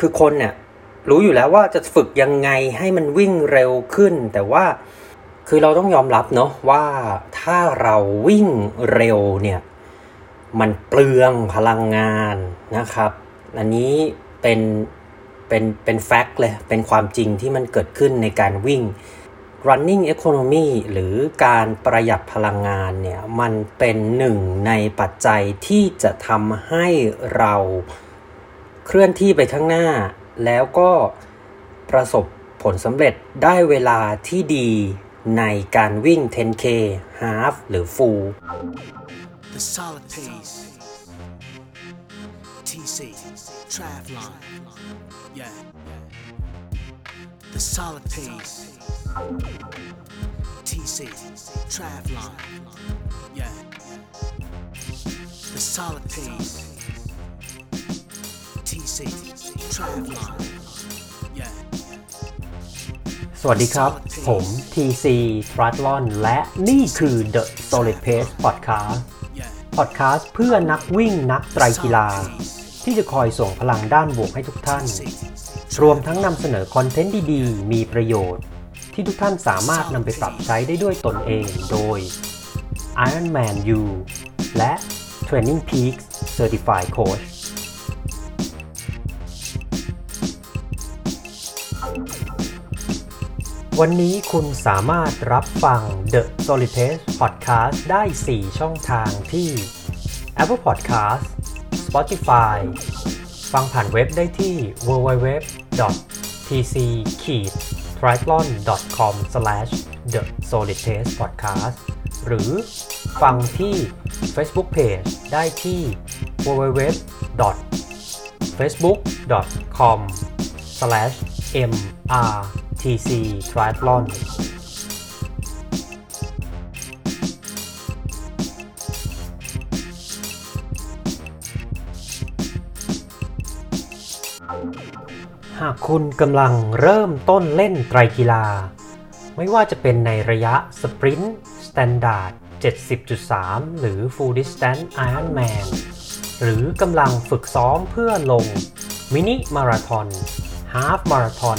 คือคนเนี่ยรู้อยู่แล้วว่าจะฝึกยังไงให้มันวิ่งเร็วขึ้น แต่ว่าคือเราต้องยอมรับเนาะว่าถ้าเราวิ่งเร็วเนี่ยมันเปลืองพลังงานนะครับ อันนี้เป็นเป็นเป็นแฟกต์เลย เป็นความจริงที่มันเกิดขึ้นในการวิ่ง running economy หรือการประหยัดพลังงานเนี่ยมันเป็นหนึ่งในปัจจัยที่จะทำให้เรา เคลื่อนที่ไปข้างหน้า แล้วก็ประสบผลสำเร็จได้เวลาที่ดีในการวิ่ง 10K half หรือ full The solid pace. TC, Travlon. Yeah. The solid pace. TC, Travlon. Yeah. The solid pace. TC, Travlon. Yeah. สวัสดีครับ ผม TC Triathlon และนี่คือ The Solid Pace Podcast Yeah. Podcast เพื่อนักวิ่งนักไตรกีฬา ที่จะคอยส่งพลังด้านบวกให้ทุกท่าน รวมทั้งนำเสนอคอนเทนต์ดีๆ มีประโยชน์ ที่ทุกท่านสามารถนำไปปรับใช้ได้ด้วยตนเองโดย Ironman U และ Training Peaks Certified Coach วันนี้คุณสามารถรับฟัง The Solid Pace Podcast ได้ 4 ช่องทางที่ Apple Podcast Spotify ฟังผ่านเว็บได้ที่ www.tc-triathlon.com/the solid pace podcast หรือฟังที่ Facebook Page ได้ที่ www.facebook.com/mr TC triathlon หากคุณกำลังเริ่มต้นเล่นไตรกีฬา ไม่ว่าจะเป็นในระยะ sprint standard 70.3 หรือ Full Distance Ironman หรือกำลังฝึกซ้อมเพื่อลงมินิมาราธอน half marathon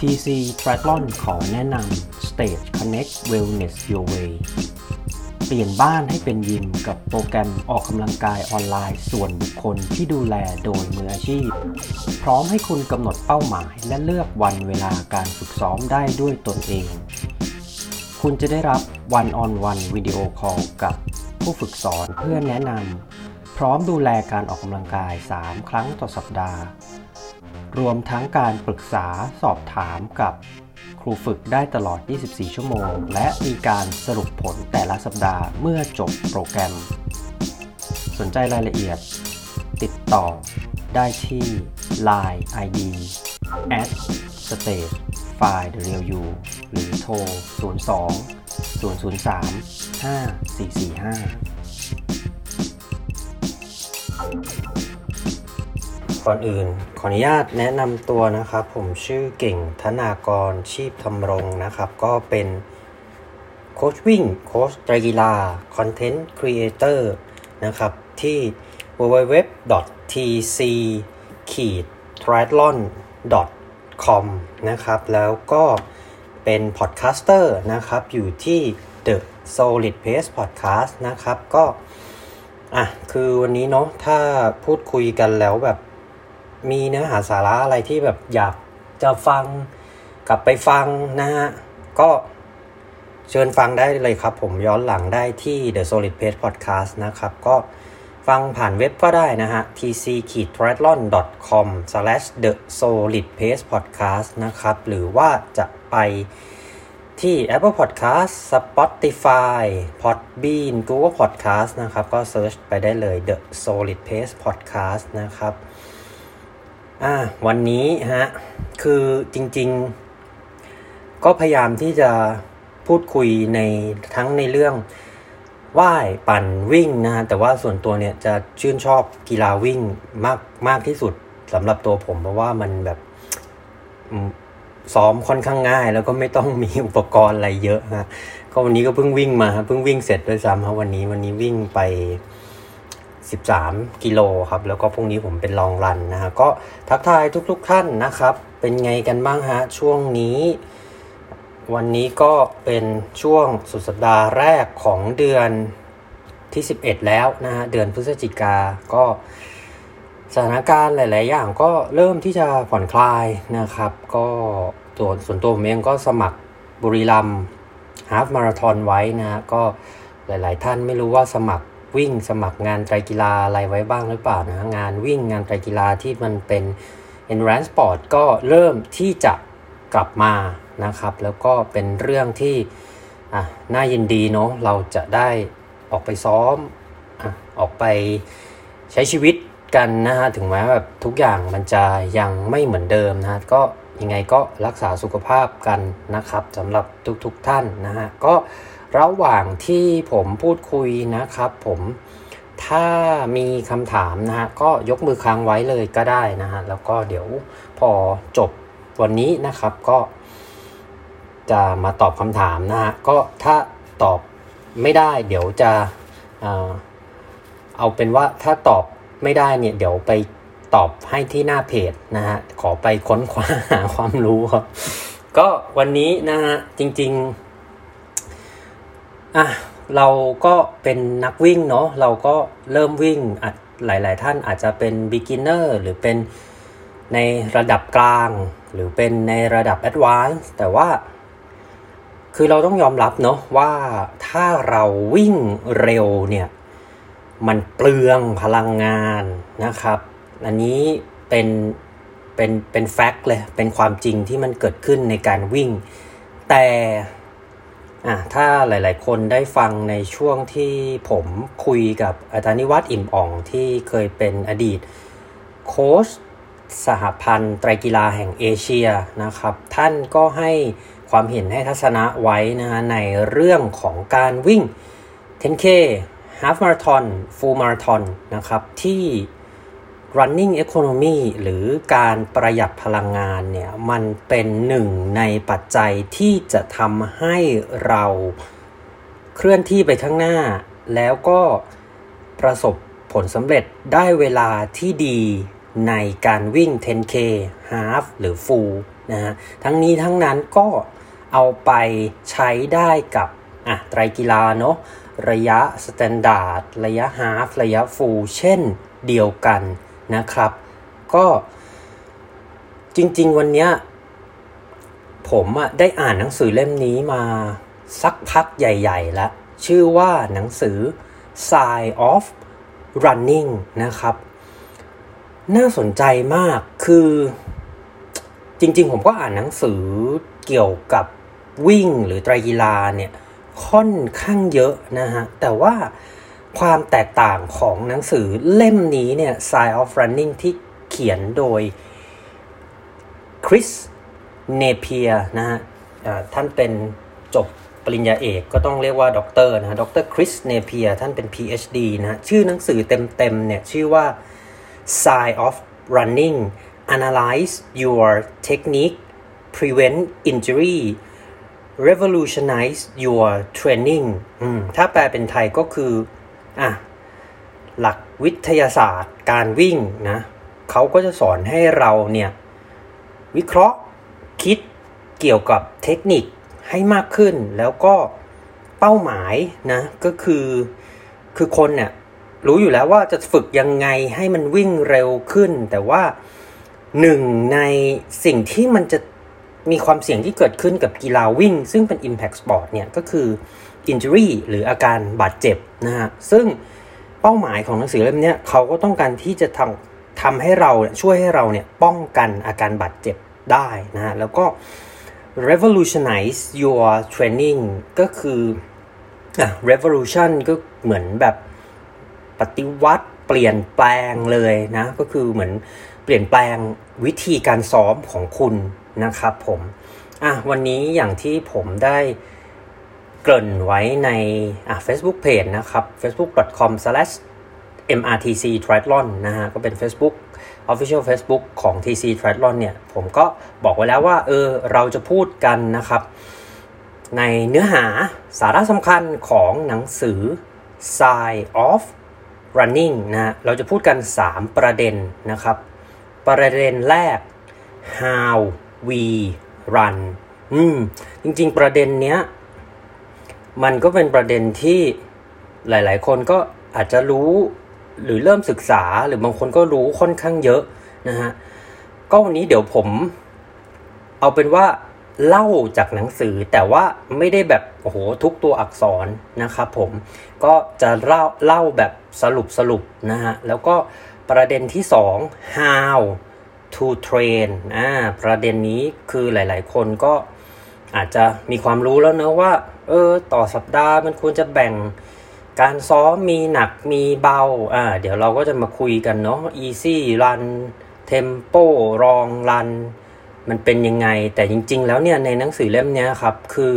TC Triathlon ขอแนะนำ Stage Connect Wellness Your Way เปลี่ยนบ้านให้เป็นยิมกับโปรแกรมออกกำลังกายออนไลน์ส่วนบุคคลที่ดูแลโดยมืออาชีพ พร้อมให้คุณกำหนดเป้าหมายและเลือกวันเวลาการฝึกซ้อมได้ด้วยตนเอง คุณจะได้รับวันออนวันวิดีโอคอลกับผู้ฝึกสอนเพื่อแนะนำพร้อมดูแลการออกกำลังกาย 3 ครั้งต่อสัปดาห์ รวมทั้งการปรึกษาสอบถามกับครูฝึกได้ตลอด 24 ชั่วโมง และมีการสรุปผลแต่ละสัปดาห์เมื่อจบโปรแกรม สนใจรายละเอียด ติดต่อได้ที่ Line ID at stage file the real you หรือโทร 02 003 5445 ก่อนอื่น ขออนุญาตแนะนำตัวนะครับ ผมชื่อเก่งธนากรชีพธรรมรงนะครับ ก็เป็นโค้ชวิ่งโค้ชไตรกีฬา content creator นะครับที่ www.tc-triathlon.com นะครับแล้วก็เป็น podcaster นะครับอยู่ที่ The Solid Pace Podcast นะครับก็อะคือวันนี้เนาะถ้าพูดคุยกันแล้วแบบ มีเนื้อหาสาระอะไรที่แบบอยากจะฟังกลับไปฟังนะฮะ ก็เชิญฟังได้เลยครับ ผมย้อนหลังได้ที่ The Solid Pace Podcast นะครับ ก็ฟังผ่านเว็บก็ได้นะฮะ tc-triathlon.com/the solid pace podcast นะครับ หรือว่าจะไปที่ Apple Podcast Spotify Podbean Google Podcast นะครับ ก็เซิร์ชไปได้เลย The Solid Pace Podcast นะครับ อ่าวันนี้ฮะคือจริง ๆ ก็พยายามที่จะพูดคุยในทั้งในเรื่องว่ายปั่นวิ่งนะฮะแต่ว่าส่วนตัวเนี่ยจะชื่นชอบกีฬาวิ่งมากมากที่สุดสำหรับตัวผม เพราะว่ามันแบบซ้อมค่อนข้างง่าย แล้วก็ไม่ต้องมีอุปกรณ์อะไรเยอะฮะก็วันนี้ก็เพิ่งวิ่งมาเพิ่งวิ่งเสร็จด้วยซ้ำครับวันนี้วันนี้วิ่งไป 13 กิโลครับ แล้วก็พรุ่งนี้ผมเป็นลองรันนะฮะก็ทักทายทุก ๆ ท่านนะครับ เป็นไงกันบ้างฮะ ช่วงนี้ วันนี้ก็เป็นช่วงสุดสัปดาห์แรกของเดือนที่ 11 แล้วนะฮะ เดือนพฤศจิกาก็สถานการณ์หลาย ๆ อย่างก็เริ่มที่จะผ่อนคลายนะครับ ก็ตัวส่วนตัวผมเองก็สมัครบุรีรัมฮาฟมาราธอนไว้นะฮะก็หลาย ๆ ท่านไม่รู้ว่าสมัคร วิ่งสมัครงานไตรกีฬาอะไรไว้บ้างหรือเปล่านะงานวิ่งงานไตรกีฬาที่มันเป็น endurance sport ก็เริ่มที่จะกลับมานะครับ แล้วก็เป็นเรื่องที่น่ายินดีเนาะเราจะได้ออกไปซ้อมอออกไปใช้ชีวิตกันนะฮะถึงแม้แบบทุกอย่างมันจะยังไม่เหมือนเดิมนะฮะก็ยังไงก็รักษาสุขภาพกันนะครับสำหรับทุกๆทท่านนะฮะก็ ระหว่างที่ผมพูดคุยนะครับผมถ้ามีคำถามนะฮะก็ยกมือค้างไว้เลยก็ได้นะฮะแล้วก็เดี๋ยวพอจบวันนี้นะครับก็ จะมาตอบคำถามนะฮะก็ถ้าตอบไม่ได้ เดี๋ยวจะเอาเป็นว่าถ้าตอบไม่ได้เนี่ยเดี๋ยวไปตอบให้ที่หน้าเพจนะฮะขอไปค้นคว้าหาความรู้ครับก็วันนี้นะฮะจริง ๆ อะเราก็เป็นนักวิ่งเนาะเราก็เริ่มวิ่งอะหลาย ๆ ท่านอาจจะเป็น beginner หรือเป็นในระดับกลาง หรือเป็นในระดับ advance แต่ว่า คือเราต้องยอมรับเนาะว่าถ้าเราวิ่งเร็วเนี่ย มันเปลืองพลังงานนะครับ อันนี้เป็นเป็นเป็นแฟกต์เลย เป็นความจริงที่มันเกิดขึ้นในการวิ่ง แต่ อะถ้าหลาย ๆ คนได้ฟังในช่วงที่ผมคุยกับอาจารย์นิวัฒน์อิ่มอ่องที่เคยเป็นอดีตโค้ชสหพันธ์ไตรกีฬาแห่งเอเชียนะครับ ท่านก็ให้ความเห็นให้ทัศนะไว้นะฮะในเรื่องของการวิ่ง 10K Half Marathon Full Marathon นะครับที่ running economy หรือการประหยัดพลังงานเนี่ยมันเป็นหนึ่งในปัจจัยที่จะทำให้เราเคลื่อนที่ไปข้างหน้า แล้วก็ประสบผลสำเร็จได้เวลาที่ดีในการวิ่ง 10K Half หรือ Full นะฮะทั้งนี้ทั้งนั้นก็เอาไปใช้ได้กับอะไตรกีฬาเนาะระยะ standard ระยะ half ระยะ full เช่นเดียวกัน นะครับ ก็จริง ๆ วันเนี้ยผมอะได้อ่านหนังสือเล่มนี้มาสักพักใหญ่ ๆ แล้ว ชื่อว่าหนังสือ Science of Running นะครับ น่าสนใจมากคือจริง ๆ ผมก็อ่านหนังสือเกี่ยวกับวิ่งหรือไตรกีฬาเนี่ยค่อนข้างเยอะนะฮะ แต่ว่า ความแตกต่างของหนังสือเล่มนี้เนี่ย Science of Running ที่เขียนโดยคริสเนเปียนะฮะท่านเป็นจบปริญญาเอกก็ต้องเรียกว่าด็อกเตอร์นะฮะด็อกเตอร์ Chris Napier ท่านเป็น PhD นะฮะชื่อหนังสือเต็มๆเนี่ยชื่อว่า Science of Running Analyze Your Technique Prevent Injury Revolutionize Your Training ถ้าแปลเป็นไทยก็คือ อะหลักวิทยาศาสตร์การวิ่งนะเขาก็จะสอนให้เราเนี่ยวิเคราะห์คิดเกี่ยวกับเทคนิคให้มากขึ้น แล้วก็เป้าหมายนะก็คือคือคนเนี่ยรู้อยู่แล้วว่าจะฝึกยังไงให้มันวิ่งเร็วขึ้น แต่ว่าหนึ่งในสิ่งที่มันจะมีความเสี่ยงที่เกิดขึ้นกับกีฬาวิ่ง ซึ่งเป็น Impact Sport เนี่ยก็คือ injury หรืออาการบาดเจ็บนะฮะซึ่งเป้าหมายของหนังสือเล่มนี้เขาก็ต้องการที่จะทำทำให้เราช่วยให้เราเนี่ยป้องกันอาการบาดเจ็บได้นะฮะแล้วก็ revolutionize your training ก็คืออะ revolution ก็เหมือนแบบปฏิวัติเปลี่ยนแปลงเลยนะก็คือเหมือนเปลี่ยนแปลงวิธีการซ้อมของคุณนะครับผมอะวันนี้อย่างที่ผมได้ เกริ่นไว้ใน Facebook Page นะครับ facebook.com/mrtc triathlon นะฮะ ก็เป็น Facebook Official Facebook ของ TC Triathlon เนี่ย ผมก็บอกไว้แล้วว่า เออ เราจะพูดกันนะครับ ในเนื้อหาสาระสำคัญของหนังสือ Science of Running นะฮะเราจะพูดกัน 3 ประเด็นนะครับ ประเด็นแรก how we run อืม จริงๆประเด็นเนี้ย มันก็เป็นประเด็นที่หลาย ๆ คนก็อาจจะรู้หรือเริ่มศึกษาหรือบางคนก็รู้ค่อนข้างเยอะนะฮะก็วันนี้เดี๋ยวผม เอาเป็นว่าเล่าจากหนังสือแต่ว่าไม่ได้แบบโอ้โหทุกตัวอักษรนะครับผมก็จะเล่าเล่าแบบสรุปสรุปนะฮะแล้วก็ประเด็นที่สอง how to train อ่าประเด็นนี้คือหลาย ๆ คนก็อาจจะมีความรู้แล้วเนอะว่า เออ ต่อสัปดาห์มันควรจะแบ่งการซ้อมมีหนักมีเบา อ่า เดี๋ยวเราก็จะมาคุยกันเนาะ easy run tempo รอง run มันเป็นยังไง แต่จริง ๆ แล้วเนี่ยในหนังสือเล่มนี้ครับ คือ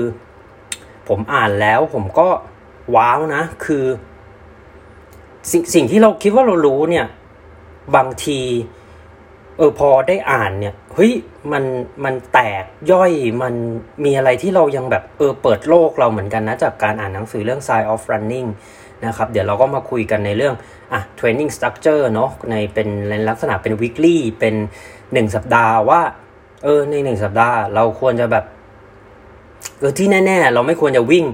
ผมอ่านแล้วผมก็ว้าวนะ คือสสิ่งที่เราคิดว่าเรารู้เนี่ย บางที เออพอได้อ่านเนี่ยเฮ้ยมันมันแตกย่อยมันมีอะไรที่เรายังแบบเออเปิดโลกเราเหมือนกันนะจากการอ่านหนังสือเรื่อง Science of Running นะครับเดี๋ยวเราก็มาคุยกันในเรื่องอะ training structure เนาะในเป็นในลักษณะเป็น weekly เป็นหนึ่งสัปดาห์ว่าเออในหนึ่งสัปดาห์เราควรจะแบบเออที่แน่ ๆ เราไม่ควรจะวิ่ง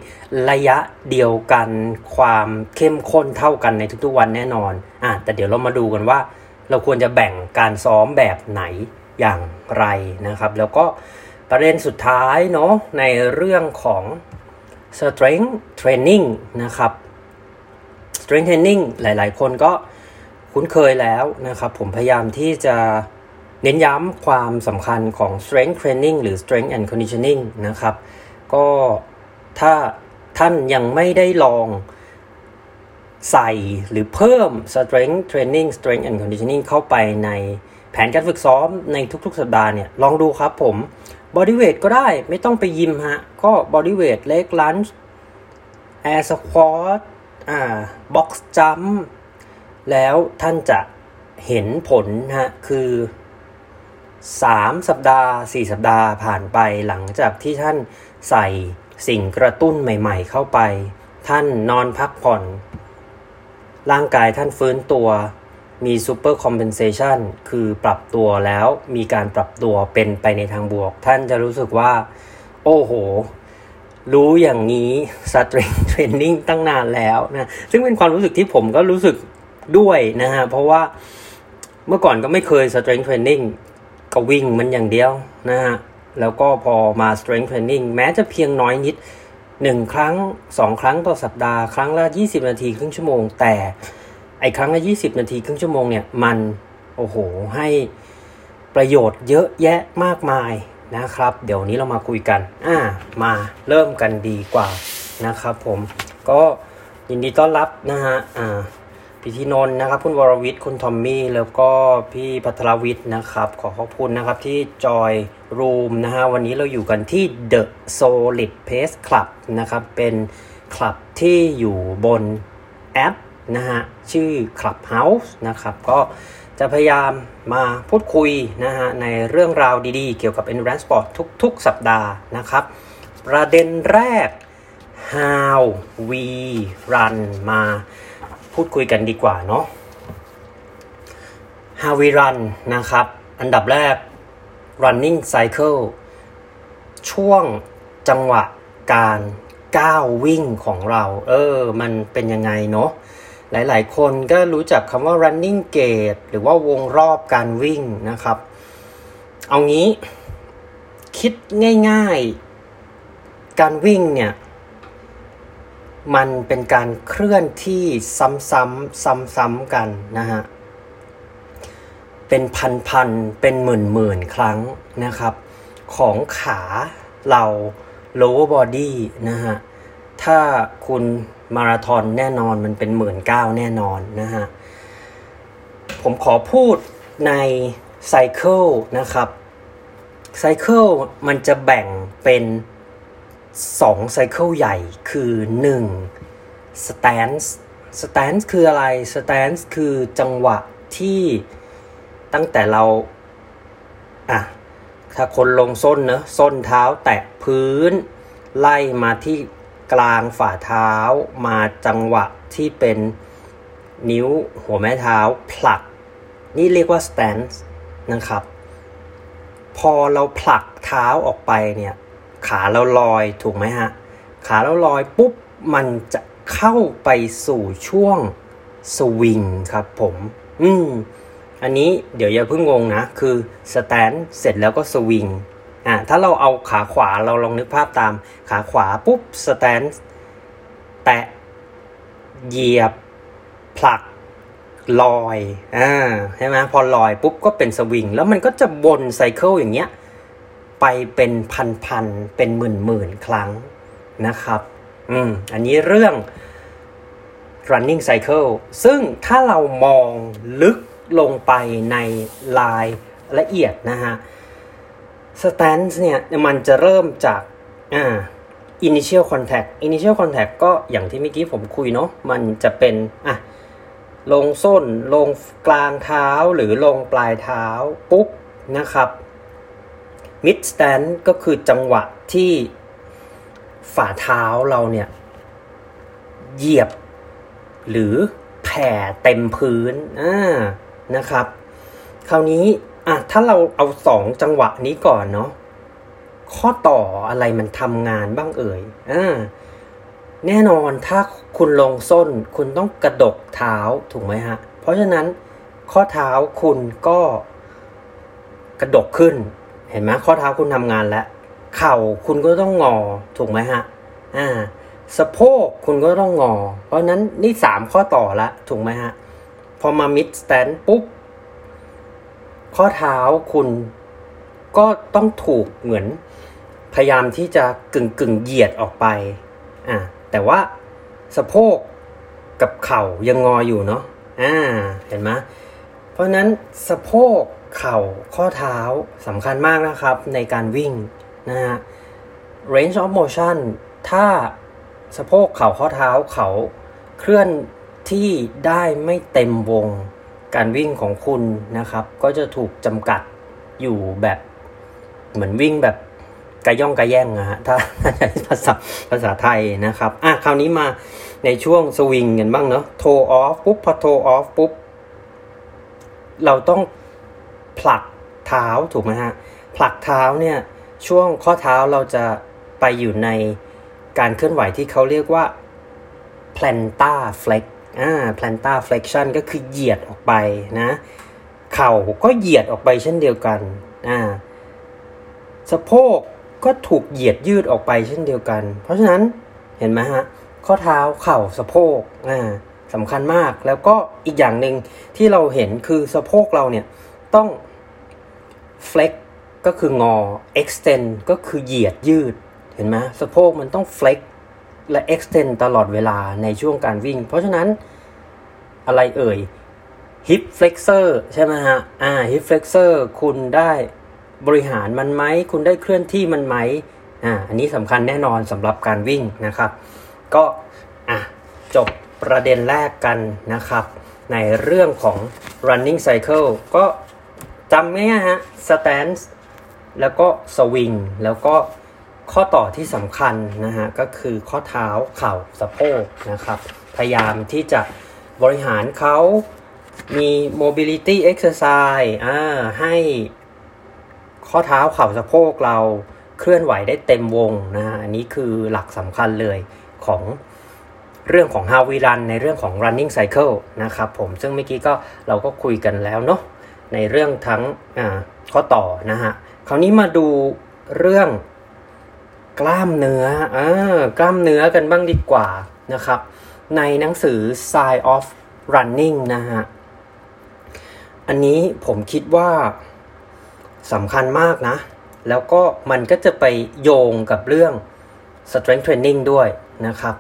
ระยะเดียวกันความเข้มข้นเท่ากันในทุกๆวันแน่นอนอะแต่เดี๋ยวเรามาดูกันว่า เราควรจะแบ่งการซ้อมแบบไหนอย่างไรนะครับ แล้วก็ประเด็นสุดท้ายเนาะในเรื่องของ strength training นะครับ strength training หลายๆ คนก็คุ้นเคยแล้วนะครับ ผมพยายามที่จะเน้นย้ำความสำคัญของ strength training หรือ strength and conditioning นะครับ ก็ถ้าท่านยังไม่ได้ลอง ใส่หรือเพิ่ม strength training strength and conditioning เข้าไปในแผนการฝึกซ้อมในทุกๆ สัปดาห์เนี่ย ลองดูครับผม body weight ก็ได้ไม่ต้องไปยิมฮะ ก็ body weight leg lunge air squat อ่า box jump แล้วท่านจะเห็นผลฮะ คือ 3 สัปดาห์ 4 สัปดาห์ผ่านไปหลังจากที่ท่านใส่สิ่งกระตุ้นใหม่ๆเข้าไป ท่านนอนพักผ่อน ร่างกายท่านฟื้นตัว มี supercompensation คือปรับตัวแล้วมีการปรับตัวเป็นไปในทางบวก ท่านจะรู้สึกว่า โอ้โห รู้อย่างนี้ strength training ตั้งนานแล้วนะซึ่งเป็นความรู้สึกที่ผมก็รู้สึกด้วยนะฮะ เพราะว่าเมื่อก่อนก็ไม่เคย strength training ก็วิ่งมันอย่างเดียวนะฮะ แล้วก็พอมา strength training แม้จะเพียงน้อยนิด หนึ่งครั้งสองครั้งต่อสัปดาห์ครั้งละ 20 นาทีครึ่งชั่วโมง แต่ไอ้ครั้งละ 20 นาทีครึ่งชั่วโมงเนี่ยมันโอ้โหให้ประโยชน์เยอะแยะมากมายนะครับ เดี๋ยวนี้เรามาคุยกันอ่ามาเริ่มกันดีกว่านะครับผมก็ยินดีต้อนรับนะฮะอ่าพี่ธีนนท์นะครับคุณวรวิทย์คุณทอมมี่แล้วก็พี่พัทรวิทย์นะครับ ขอขอบคุณนะครับที่จอย รูมนะฮะวันนี้เราอยู่กันที่ The Solid Pace Club นะครับ เป็นคลับที่อยู่บนแอปนะฮะชื่อ Clubhouse นะครับ ก็จะพยายามมาพูดคุยนะฮะในเรื่องราวดีๆ เกี่ยวกับ Endurance Sport ทุกๆ สัปดาห์นะครับ ประเด็นแรก how we run มาพูดคุยกันดีกว่าเนาะ how we run นะครับ อันดับแรก running cycle ช่วงจังหวะการก้าววิ่งของเรา เออ มันเป็นยังไงเนาะหลาย ๆ คนก็รู้จักคำว่า running gate หรือว่าวงรอบการวิ่งนะครับ เอางี้ คิดง่าย ๆ การวิ่งเนี่ย มันเป็นการเคลื่อนที่ซ้ำๆซ้ำๆกันนะฮะ เป็นพันๆเป็นหมื่นๆครั้งนะครับ ของขาเรา lower body นะฮะ ถ้าคุณมาราธอนแน่นอนมันเป็นหมื่นเก้าแน่นอนนะฮะ ผมขอพูดในไซเคิลนะครับไซเคิลมันจะแบ่งเป็น2ไซเคิลใหญ่คือ1 stance stance คืออะไร stance คือจังหวะที่ ตั้งแต่เราอะถ้าคนลงส้นเนอะส้นเท้าแตะพื้น ไล่มาที่กลางฝ่าเท้า มาจังหวะที่เป็นนิ้วหัวแม่เท้าผลัก นี่เรียกว่า stance นะครับ พอเราผลักเท้าออกไปเนี่ย ขาเราลอยถูกไหมฮะ ขาเราลอยปุ๊บ มันจะเข้าไปสู่ช่วงสวิงครับผม อืม อันนี้เดี๋ยวอย่าเพิ่งงงนะ คือสแตนเสร็จแล้วก็สวิงอ่าถ้าเราเอาขาขวาเราลองนึกภาพตามขาขวาปุ๊บสแตนแตะเหยียบ ผลักลอยอ่าใช่ไหมพอลอยปุ๊บก็เป็นสวิง แล้วมันก็จะวนไซเคิลอย่างเงี้ย ไปเป็นพันๆเป็นหมื่นๆครั้งนะครับอืมอันนี้เรื่อง running cycle ซึ่งถ้าเรามองลึก ลงไปในลายละเอียดนะฮะ stance เนี่ยมันจะเริ่มจากอ่า initial contact initial contact ก็อย่างที่เมื่อกี้ผมคุยเนาะมันจะเป็นอะลงส้นลงกลางเท้าหรือลงปลายเท้าปุ๊บนะครับ mid stand ก็คือจังหวะที่ฝ่าเท้าเราเนี่ย เหยียบหรือแผ่เต็มพื้นอ่า นะครับ คราวนี้อะถ้าเราเอาสองจังหวะนี้ก่อนเนาะข้อต่ออะไรมันทำงานบ้างเอ่ยอ่าแน่นอนถ้าคุณลงส้น คุณต้องกระดกเท้าถูกไหมฮะ เพราะฉะนั้นข้อเท้าคุณก็กระดกขึ้น เห็นไหมข้อเท้าคุณทำงานแล้ว เข่าคุณก็ต้องงอถูกไหมฮะอ่าสะโพกคุณก็ต้องงอ เพราะนั้นนี่สามข้อต่อละถูกไหมฮะ พอมามิดสแตนปุ๊บ ข้อเท้าคุณก็ต้องถูกเหมือนพยายามที่จะกึ่งกึ่งเหยียดออกไป อ่า แต่ว่าสะโพกกับเข่ายังงออยู่เนาะ อ่า เห็นไหมเพราะนั้นสะโพกเข่าข้อเท้าสำคัญมากนะครับในการวิ่งนะฮะ range of motion ถ้าสะโพกเข่าข้อเท้าเขาเคลื่อน ที่ได้ไม่เต็มวงการวิ่งของคุณนะครับ ก็จะถูกจำกัดอยู่แบบเหมือนวิ่งแบบกระย่องกระแย่งอะฮะถ้าใช้ภาษาภาษาไทยนะครับอะคราวนี้มาในช่วงสวิงกันบ้างเนาะโทออฟปุ๊บพอโทออฟปุ๊บ เราต้องผลักเท้าถูกไหมฮะผลักเท้าเนี่ยช่วงข้อเท้าเราจะไปอยู่ในการเคลื่อนไหวที่เขาเรียกว่า plantar flex อ่า plantar flexion ก็คือเหยียดออกไปนะ เข่าก็เหยียดออกไปเช่นเดียวกันอ่าสะโพกก็ถูกเหยียดยืดออกไปเช่นเดียวกัน เพราะฉะนั้นเห็นไหมฮะ ข้อเท้าเข่าสะโพกอ่าสำคัญมากแล้วก็อีกอย่างหนึ่งที่เราเห็นคือสะโพกเราเนี่ยต้อง flex ก็คืองอ extend ก็คือเหยียดยืด เห็นไหมสะโพกมันต้อง flex และ extend ตลอดเวลาในช่วงการวิ่ง เพราะฉะนั้นอะไรเอ่ย hip flexor ใช่ไหมฮะ อ่า hip flexor คุณได้บริหารมันไหม คุณได้เคลื่อนที่มันไหม อ่า อันนี้สำคัญแน่นอนสำหรับการวิ่งนะครับ ก็ อะ จบประเด็นแรกกันนะครับ ในเรื่องของ running cycle ก็จำง่ายฮะ stance แล้วก็สวิงแล้วก็ ข้อต่อที่สำคัญนะฮะก็คือข้อเท้าเข่าสะโพกนะครับพยายามที่จะบริหารเขามี mobility exercise อ่าให้ข้อเท้าเข่าสะโพกเราเคลื่อนไหวได้เต็มวงนะฮะอันนี้คือหลักสำคัญเลยของเรื่องของ how we run ในเรื่องของ running cycle นะครับผมซึ่งเมื่อกี้ก็เราก็คุยกันแล้วเนาะในเรื่องทั้งข้อต่อนะฮะคราวนี้มาดูเรื่อง กล้ามเนื้ออ่ากล้ามเนื้อกันบ้างดีกว่านะครับ ในหนังสือ Science of Running นะฮะ อันนี้ผมคิดว่าสำคัญมากนะ แล้วก็มันก็จะไปโยงกับเรื่อง strength training ด้วยนะครับ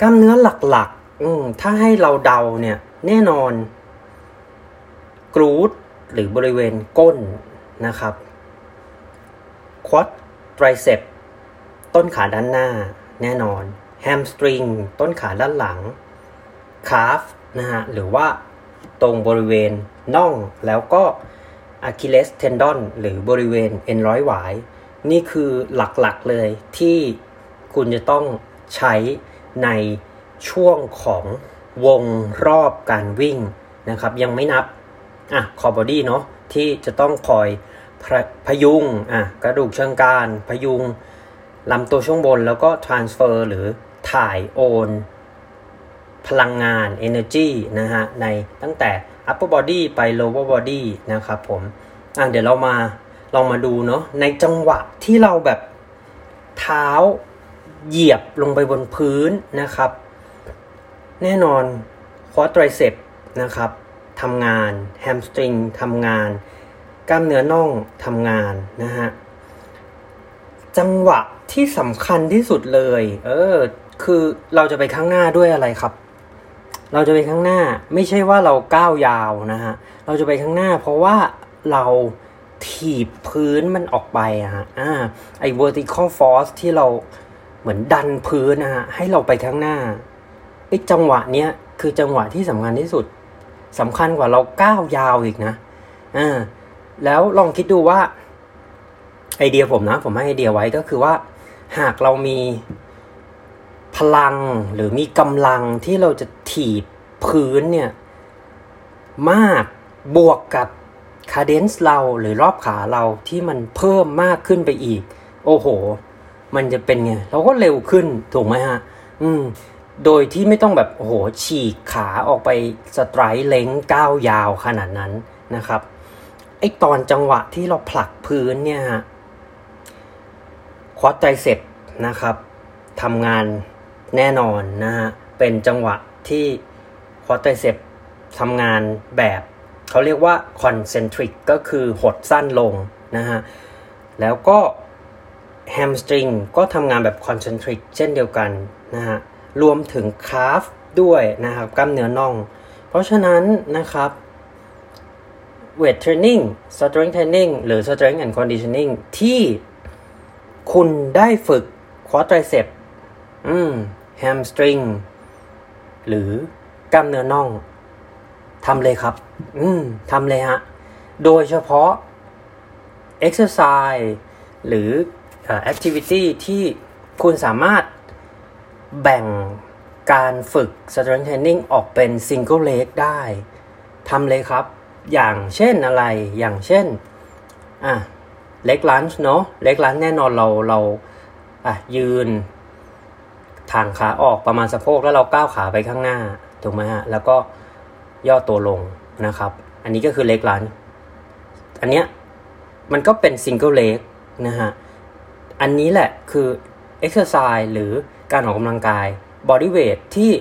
กล้ามเนื้อหลักๆ ถ้าให้เราเดาเนี่ย แน่นอน กรูดหรือบริเวณก้นนะครับควอด ไตรเซปต้นขาด้านหน้าแน่นอนแฮมสตริงต้นขาด้านหลังcalf นะฮะหรือว่าตรงบริเวณน่องแล้วก็ Achilles tendon หรือบริเวณเอ็นร้อยหวาย นี่คือหลักๆเลยที่คุณจะต้องใช้ในช่วงของวงรอบการวิ่งนะครับ ยังไม่นับอะ core body เนาะที่จะต้องคอย พยุงอะกระดูกเชิงกรานพยุงลำตัวช่วงบนแล้วก็ transfer หรือถ่ายโอน พลังงาน energy นะฮะในตั้งแต่ upper body ไป lower body นะครับผมอะเดี๋ยวเรามาลองมาดูเนาะในจังหวะที่เราแบบเท้าเหยียบลงไปบนพื้นนะครับ แน่นอนควอตไตรเซปนะครับทำงานแฮมสตริงทำงาน กล้ามเนื้อน่องทำงานนะฮะ จังหวะที่สำคัญที่สุดเลย เออ คือเราจะไปข้างหน้าด้วยอะไรครับ เราจะไปข้างหน้าไม่ใช่ว่าเราก้าวยาวนะฮะ เราจะไปข้างหน้า เพราะว่าเราถีบพื้นมันออกไปอะฮะ อ่า ไอ้ vertical force ที่เราเหมือนดันพื้นนะฮะ ให้เราไปข้างหน้า ไอ้จังหวะเนี้ยคือจังหวะที่สำคัญที่สุดสำคัญกว่าเราก้าวยาวอีกนะ อ่า แล้วลองคิดดูว่า ไอเดียผมนะ ผมให้ไอเดียไว้ก็คือว่า หากเรามีพลังหรือมีกำลังที่เราจะถีบพื้นเนี่ย มากบวกกับคาเดนซ์เราหรือรอบขาเราที่มันเพิ่มมากขึ้นไปอีก โอ้โห มันจะเป็นไง เราก็เร็วขึ้นถูกไหมฮะ อืม โดยที่ไม่ต้องแบบโอ้โหฉีกขาออกไป stride length ก้าวยาวขนาดนั้นนะครับ ไอตอนจังหวะที่เราผลักพื้นเนี่ยฮะ quadriceps นะครับทำงานแน่นอนนะฮะเป็นจังหวะที่ quadriceps ทำงานแบบเขาเรียกว่า concentric ก็คือหดสั้นลงนะฮะแล้วก็ hamstringก็ทำงานแบบ concentric เช่นเดียวกันนะฮะรวมถึง calf ด้วยนะครับกล้ามเนื้อน่อง เพราะฉะนั้นนะครับ weight training strength training หรือ strength and conditioning ที่คุณได้ฝึก quadriceps อืม hamstring หรือกล้ามเนื้อน่องทำเลยครับ อืมทำเลยฮะ โดยเฉพาะ exercise หรือ uh, activity ที่คุณสามารถแบ่งการฝึก strength training ออกเป็น single leg ได้ ทำเลยครับ อย่างเช่นอะไรอย่างเช่นอะ leg lunge เนาะ leg lunge แน่นอนเราเราอะยืน ทางขาออกประมาณสะโพกแล้วเราก้าวขาไปข้างหน้าถูกไหมฮะแล้วก็ย่อตัวลงนะครับ อันนี้ก็คือ leg lunge อันเนี้ยมันก็เป็น single leg นะฮะอันนี้แหละคือ exercise หรือการออกกำลังกาย body weight ที่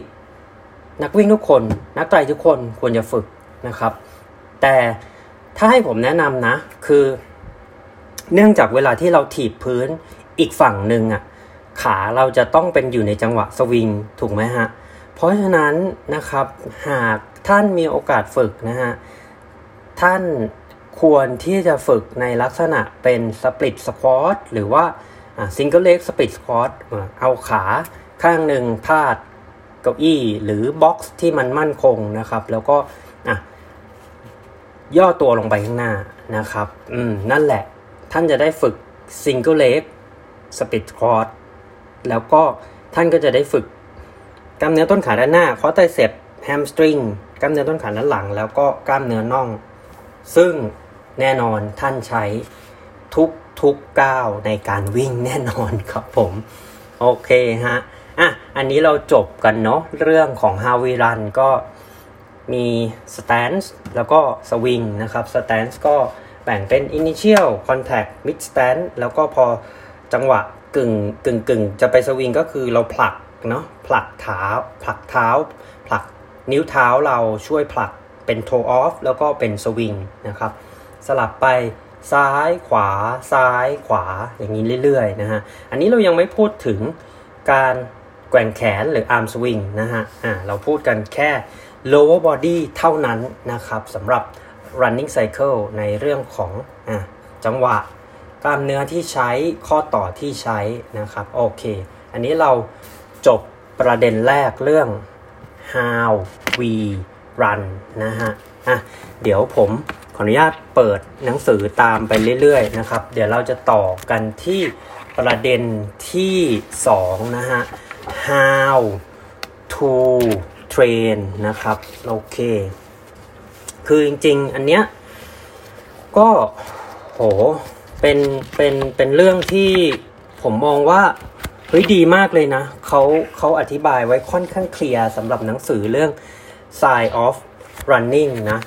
นักวิ่งทุกคน นักไตรทุกคนควรจะฝึกนะครับ แต่ถ้าให้ผมแนะนำนะ คือ เนื่องจากเวลาที่เราถีบพื้นอีกฝั่งหนึ่งอะขาเราจะต้องเป็นอยู่ในจังหวะสวิงถูกไหมฮะ เพราะฉะนั้นนะครับ หากท่านมีโอกาสฝึกนะฮะ ท่านควรที่จะฝึกในลักษณะเป็น split squat หรือว่า single leg split squat เอาขาข้างหนึ่งพาดเก้าอี้หรือ box ที่มันมั่นคงนะครับ แล้วก็ ย่อตัวลงไปข้างหน้านะครับ อืม นั่นแหละ ท่านจะได้ฝึกsingle leg split squat แล้วก็ท่านก็จะได้ฝึกกล้ามเนื้อต้นขาด้านหน้า quadriceps hamstring กล้ามเนื้อต้นขาด้านหลัง แล้วก็กล้ามเนื้อน่อง ซึ่งแน่นอนท่านใช้ทุกทุกก้าวในการวิ่งแน่นอนครับผม โอเคฮะ อะ อันนี้เราจบกันเนาะเรื่องของ How We Run ก็ มี Stance แล้วก็ Swing นะครับ Stance ก็แบ่งเป็น Initial Contact Mid Stance แล้วก็พอจังหวะกึ่งกึ่งกึ่งจะไปสวิงก็คือเราผลักเนาะผลักเท้าผลักเท้า ผลักนิ้วเท้าเราช่วยผลักเป็น toe off แล้วก็เป็นสวิงนะครับ สลับไปซ้ายขวาซ้ายขวาอย่างนี้เรื่อยๆนะฮะอันนี้เรายังไม่พูดถึงการแกว่งแขนหรือ arm swing นะฮะอ่าเราพูดกันแค่ lower body เท่านั้นนะครับสำหรับ running cycle ในเรื่องของอจังหวะ กล้ามเนื้อที่ใช้ข้อต่อที่ใช้นะครับโอเค อันนี้เราจบประเด็นแรกเรื่อง how we run นะฮะอะเดี๋ยวผมขออนุญาตเปิดหนังสือตามไปเรื่อยๆนะครับ เดี๋ยวเราจะต่อกันที่ประเด็นที่ 2 นะฮะ how to train นะครับ โอเค คือจริง ๆ อันเนี้ยก็โหเป็นเป็นเป็นเรื่องที่ผมมองว่าเฮ้ยดีมากเลยนะเขาเขาอธิบายไว้ค่อนข้างเคลียร์สำหรับหนังสือเรื่อง Science of Running นะ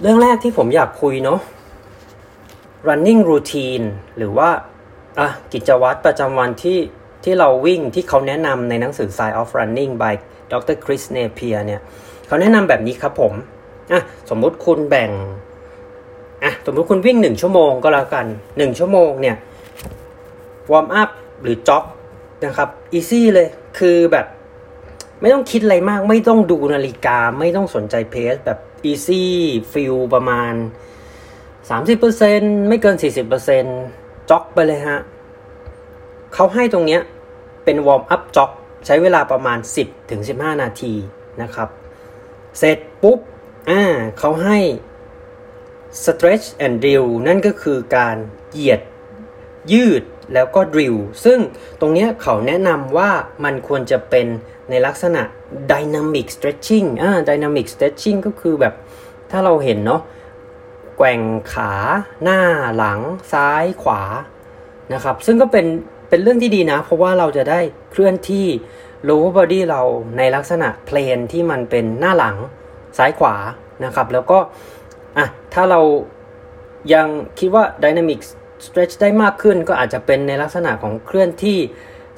เรื่องแรกที่ผมอยากคุยเนาะ running routine หรือว่าอะกิจวัตรประจำวันที่ ที่เราวิ่งที่เขาแนะนำในหนังสือ Science of Running by Dr. Chris Napier เนี่ยเขาแนะนำแบบนี้ครับผมอะสมมุติคุณแบ่งอะสมมุติคุณวิ่งหนึ่งชั่วโมงก็แล้วกันหนึ่งชั่วโมงเนี่ย warm up หรือ jog นะครับ easy เลยคือแบบไม่ต้องคิดอะไรมาก ไม่ต้องดูนาฬิกา ไม่ต้องสนใจ pace แบบeasy feel ประมาณ 30%ไม่เกิน 40% jog ไปเลยฮะเขาให้ตรงเนี้ย เป็น warm up jog ใช้เวลาประมาณ 10-15 นาทีนะครับ เสร็จปุ๊บอ่าเขาให้ stretch and drill นั่นก็คือการเหยียดยืดแล้วก็ drill ซึ่งตรงเนี้ยเขาแนะนำว่ามันควรจะเป็นในลักษณะ dynamic stretching อ่า dynamic stretching ก็คือแบบถ้าเราเห็นเนาะแกว่งขาหน้าหลังซ้ายขวานะครับ ซึ่งก็เป็น เป็นเรื่องที่ดีนะ เพราะว่าเราจะได้เคลื่อนที่ lower body เราในลักษณะเพลนที่มันเป็นหน้าหลังซ้ายขวานะครับ แล้วก็อะถ้าเรายังคิดว่า dynamic stretch ได้มากขึ้นก็อาจจะเป็นในลักษณะของเคลื่อนที่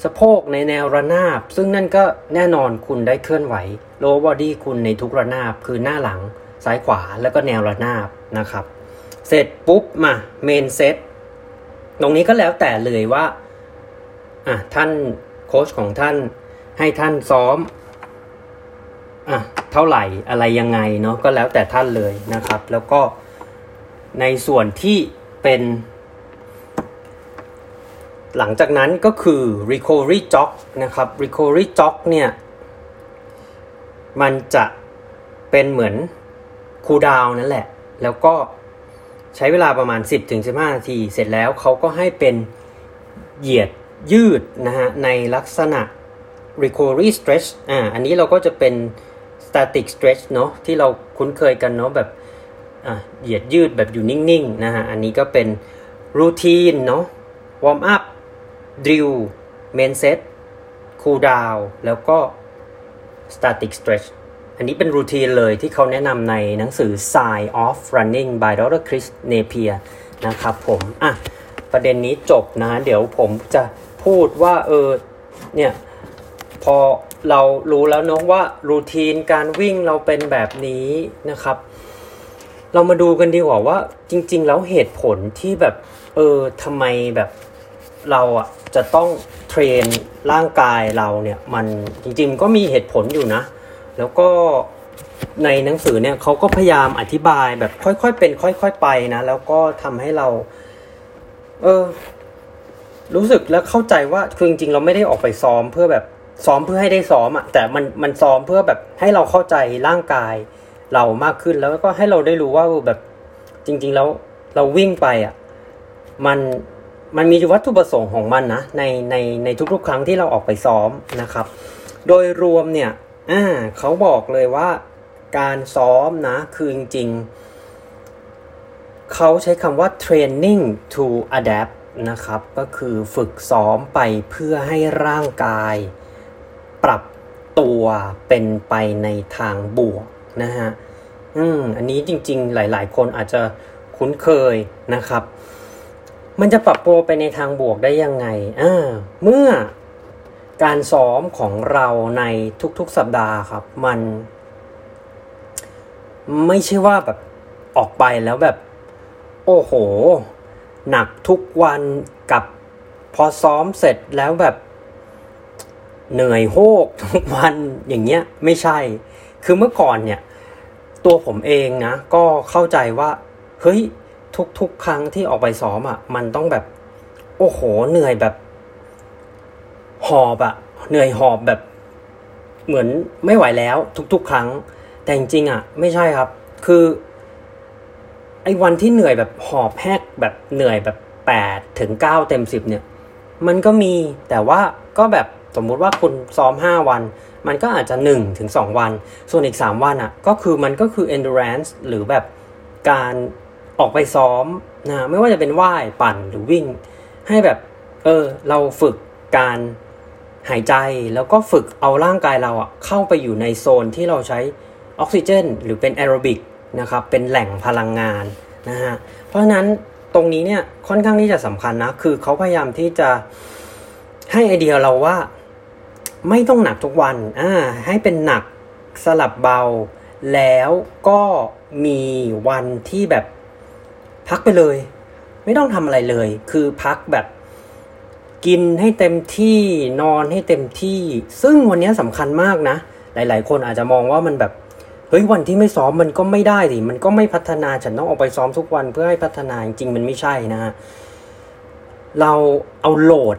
สะโพกในแนวระนาบ ซึ่งนั่นก็แน่นอนคุณได้เคลื่อนไหว lower body คุณในทุกระนาบ คือหน้าหลังซ้ายขวาแล้วก็แนวระนาบนะครับ เสร็จปุ๊บมา main set ตรงนี้ก็แล้วแต่เลยว่า อะท่านโค้ชของท่านให้ท่านซ้อมอะเท่าไหร่อะไรยังไงเนาะก็แล้วแต่ท่านเลยนะครับ แล้วก็ในส่วนที่เป็น หลังจากนั้นก็คือ recovery jog นะครับ recovery jog เนี่ยมันจะเป็นเหมือนคูลดาวน์นั่นแหละ แล้วก็ใช้เวลาประมาณ 10-15 นาที เสร็จแล้วเขาก็ให้เป็นเหยียด ยืดนะฮะในลักษณะ recovery stretch อ่าอันนี้เราก็จะเป็น static stretch เนาะที่เราคุ้นเคยกันเนาะแบบอะเหยียดยืดแบบอยู่นิ่งๆนะฮะอันนี้ก็เป็น routine เนาะ warm up drill main set cool down แล้วก็ static stretch อันนี้เป็นรูทีนเลยที่เขาแนะนำในหนังสือ Science of Running by Dr. Chris Napier นะครับผม อะ ประเด็นนี้จบนะ เดี๋ยวผมจะ พูดว่าเออเนี่ยพอเรารู้แล้วเนาะว่ารูทีนการวิ่งเราเป็นแบบนี้นะครับ เรามาดูกันดีกว่าว่าจริง ๆ แล้วเหตุผลที่แบบเออทำไมแบบเราอะจะต้องเทรนร่างกายเราเนี่ยมันจริงๆก็มีเหตุผลอยู่นะ แล้วก็ในหนังสือเนี่ยเขาก็พยายามอธิบายแบบค่อยๆเป็น ค่อย ๆ ไปนะ แล้วก็ทำให้เรา เออ รู้สึกแล้วเข้าใจว่าคือจริงๆเราไม่ได้ออกไปซ้อมเพื่อแบบซ้อมเพื่อให้ได้ซ้อมอะแต่มันมันซ้อมเพื่อแบบให้เราเข้าใจร่างกายเรามากขึ้นแล้วก็ให้เราได้รู้ว่าแบบจริง ๆ แล้วเราวิ่งไปอะมันมันมีวัตถุประสงค์ของมันนะในในในทุกๆ ครั้งที่เราออกไปซ้อมนะครับ โดยรวมเนี่ยอ่าเขาบอกเลยว่าการซ้อมนะคือจริง ๆ เขาใช้คำว่า training to adapt นะครับก็คือฝึกซ้อมไปเพื่อให้ร่างกาย ปรับตัวเป็นไปในทางบวกนะฮะอืมอันนี้จริงๆ หลาย ๆ คนอาจจะคุ้นเคยนะครับ มันจะปรับตัวไปในทางบวกได้ยังไงอ่าเมื่อการซ้อมของเราในทุกๆสัปดาห์ครับ มัน ไม่ใช่ว่าแบบออกไปแล้วแบบ โอ้โห หนักทุกวันกับพอซ้อมเสร็จแล้วแบบเหนื่อยโฮกทุกวันอย่างเงี้ยไม่ใช่ คือเมื่อก่อนเนี่ย ตัวผมเองนะ ก็เข้าใจว่าเฮ้ยทุกๆ ครั้งที่ออกไปซ้อมอะ่ะ มันต้องแบบ โอ้โห เหนื่อยแบบ หอบอะเหนื่อยหอบแบบ เหมือนไม่ไหวแล้ว ทุกๆ ครั้ง แต่จริงๆอะไม่ใช่ครับ คือ อ้วันที่เหนื่อยแบบหอบแหกแบบเหนื่อยแบบแปดถึงเก้าเต็มสิบเนี่ย มันก็มีแต่ว่าก็แบบสมมุติว่าคุณซ้อม 5 วัน มันก็อาจจะ1ถึง2วัน ส่วนอีก 3 วันอะ่ะก็คือมันก็คือ endurance หรือแบบการออกไปซ้อมนะไม่ว่าจะเป็นว่ายปั่นหรือวิ่ง ให้แบบเออเราฝึกการหายใจแล้วก็ฝึกเอาร่างกายเราอะเข้าไปอยู่ในโซนที่เราใช้ออกซิเจน หรือเป็นแอโรบิก นะครับเป็นแหล่งพลังงานนะฮะเพราะฉะนั้นตรงนี้เนี่ยค่อนข้างที่จะสำคัญนะคือเขาพยายามที่จะให้ไอเดียเราว่าไม่ต้องหนักทุกวันอ่าให้เป็นหนักสลับเบา แล้วก็มีวันที่แบบพักไปเลย ไม่ต้องทำอะไรเลย คือพักแบบกินให้เต็มที่นอนให้เต็มที่ ซึ่งวันนี้สำคัญมากนะ หลาย ๆ คนอาจจะมองว่ามันแบบ เฮ้ยวันที่ไม่ซ้อมมันก็ไม่ได้สิมันก็ไม่พัฒนาฉันต้องออกไปซ้อมทุกวันเพื่อให้พัฒนาจริงมันไม่ใช่นะฮะเราเอาโหลด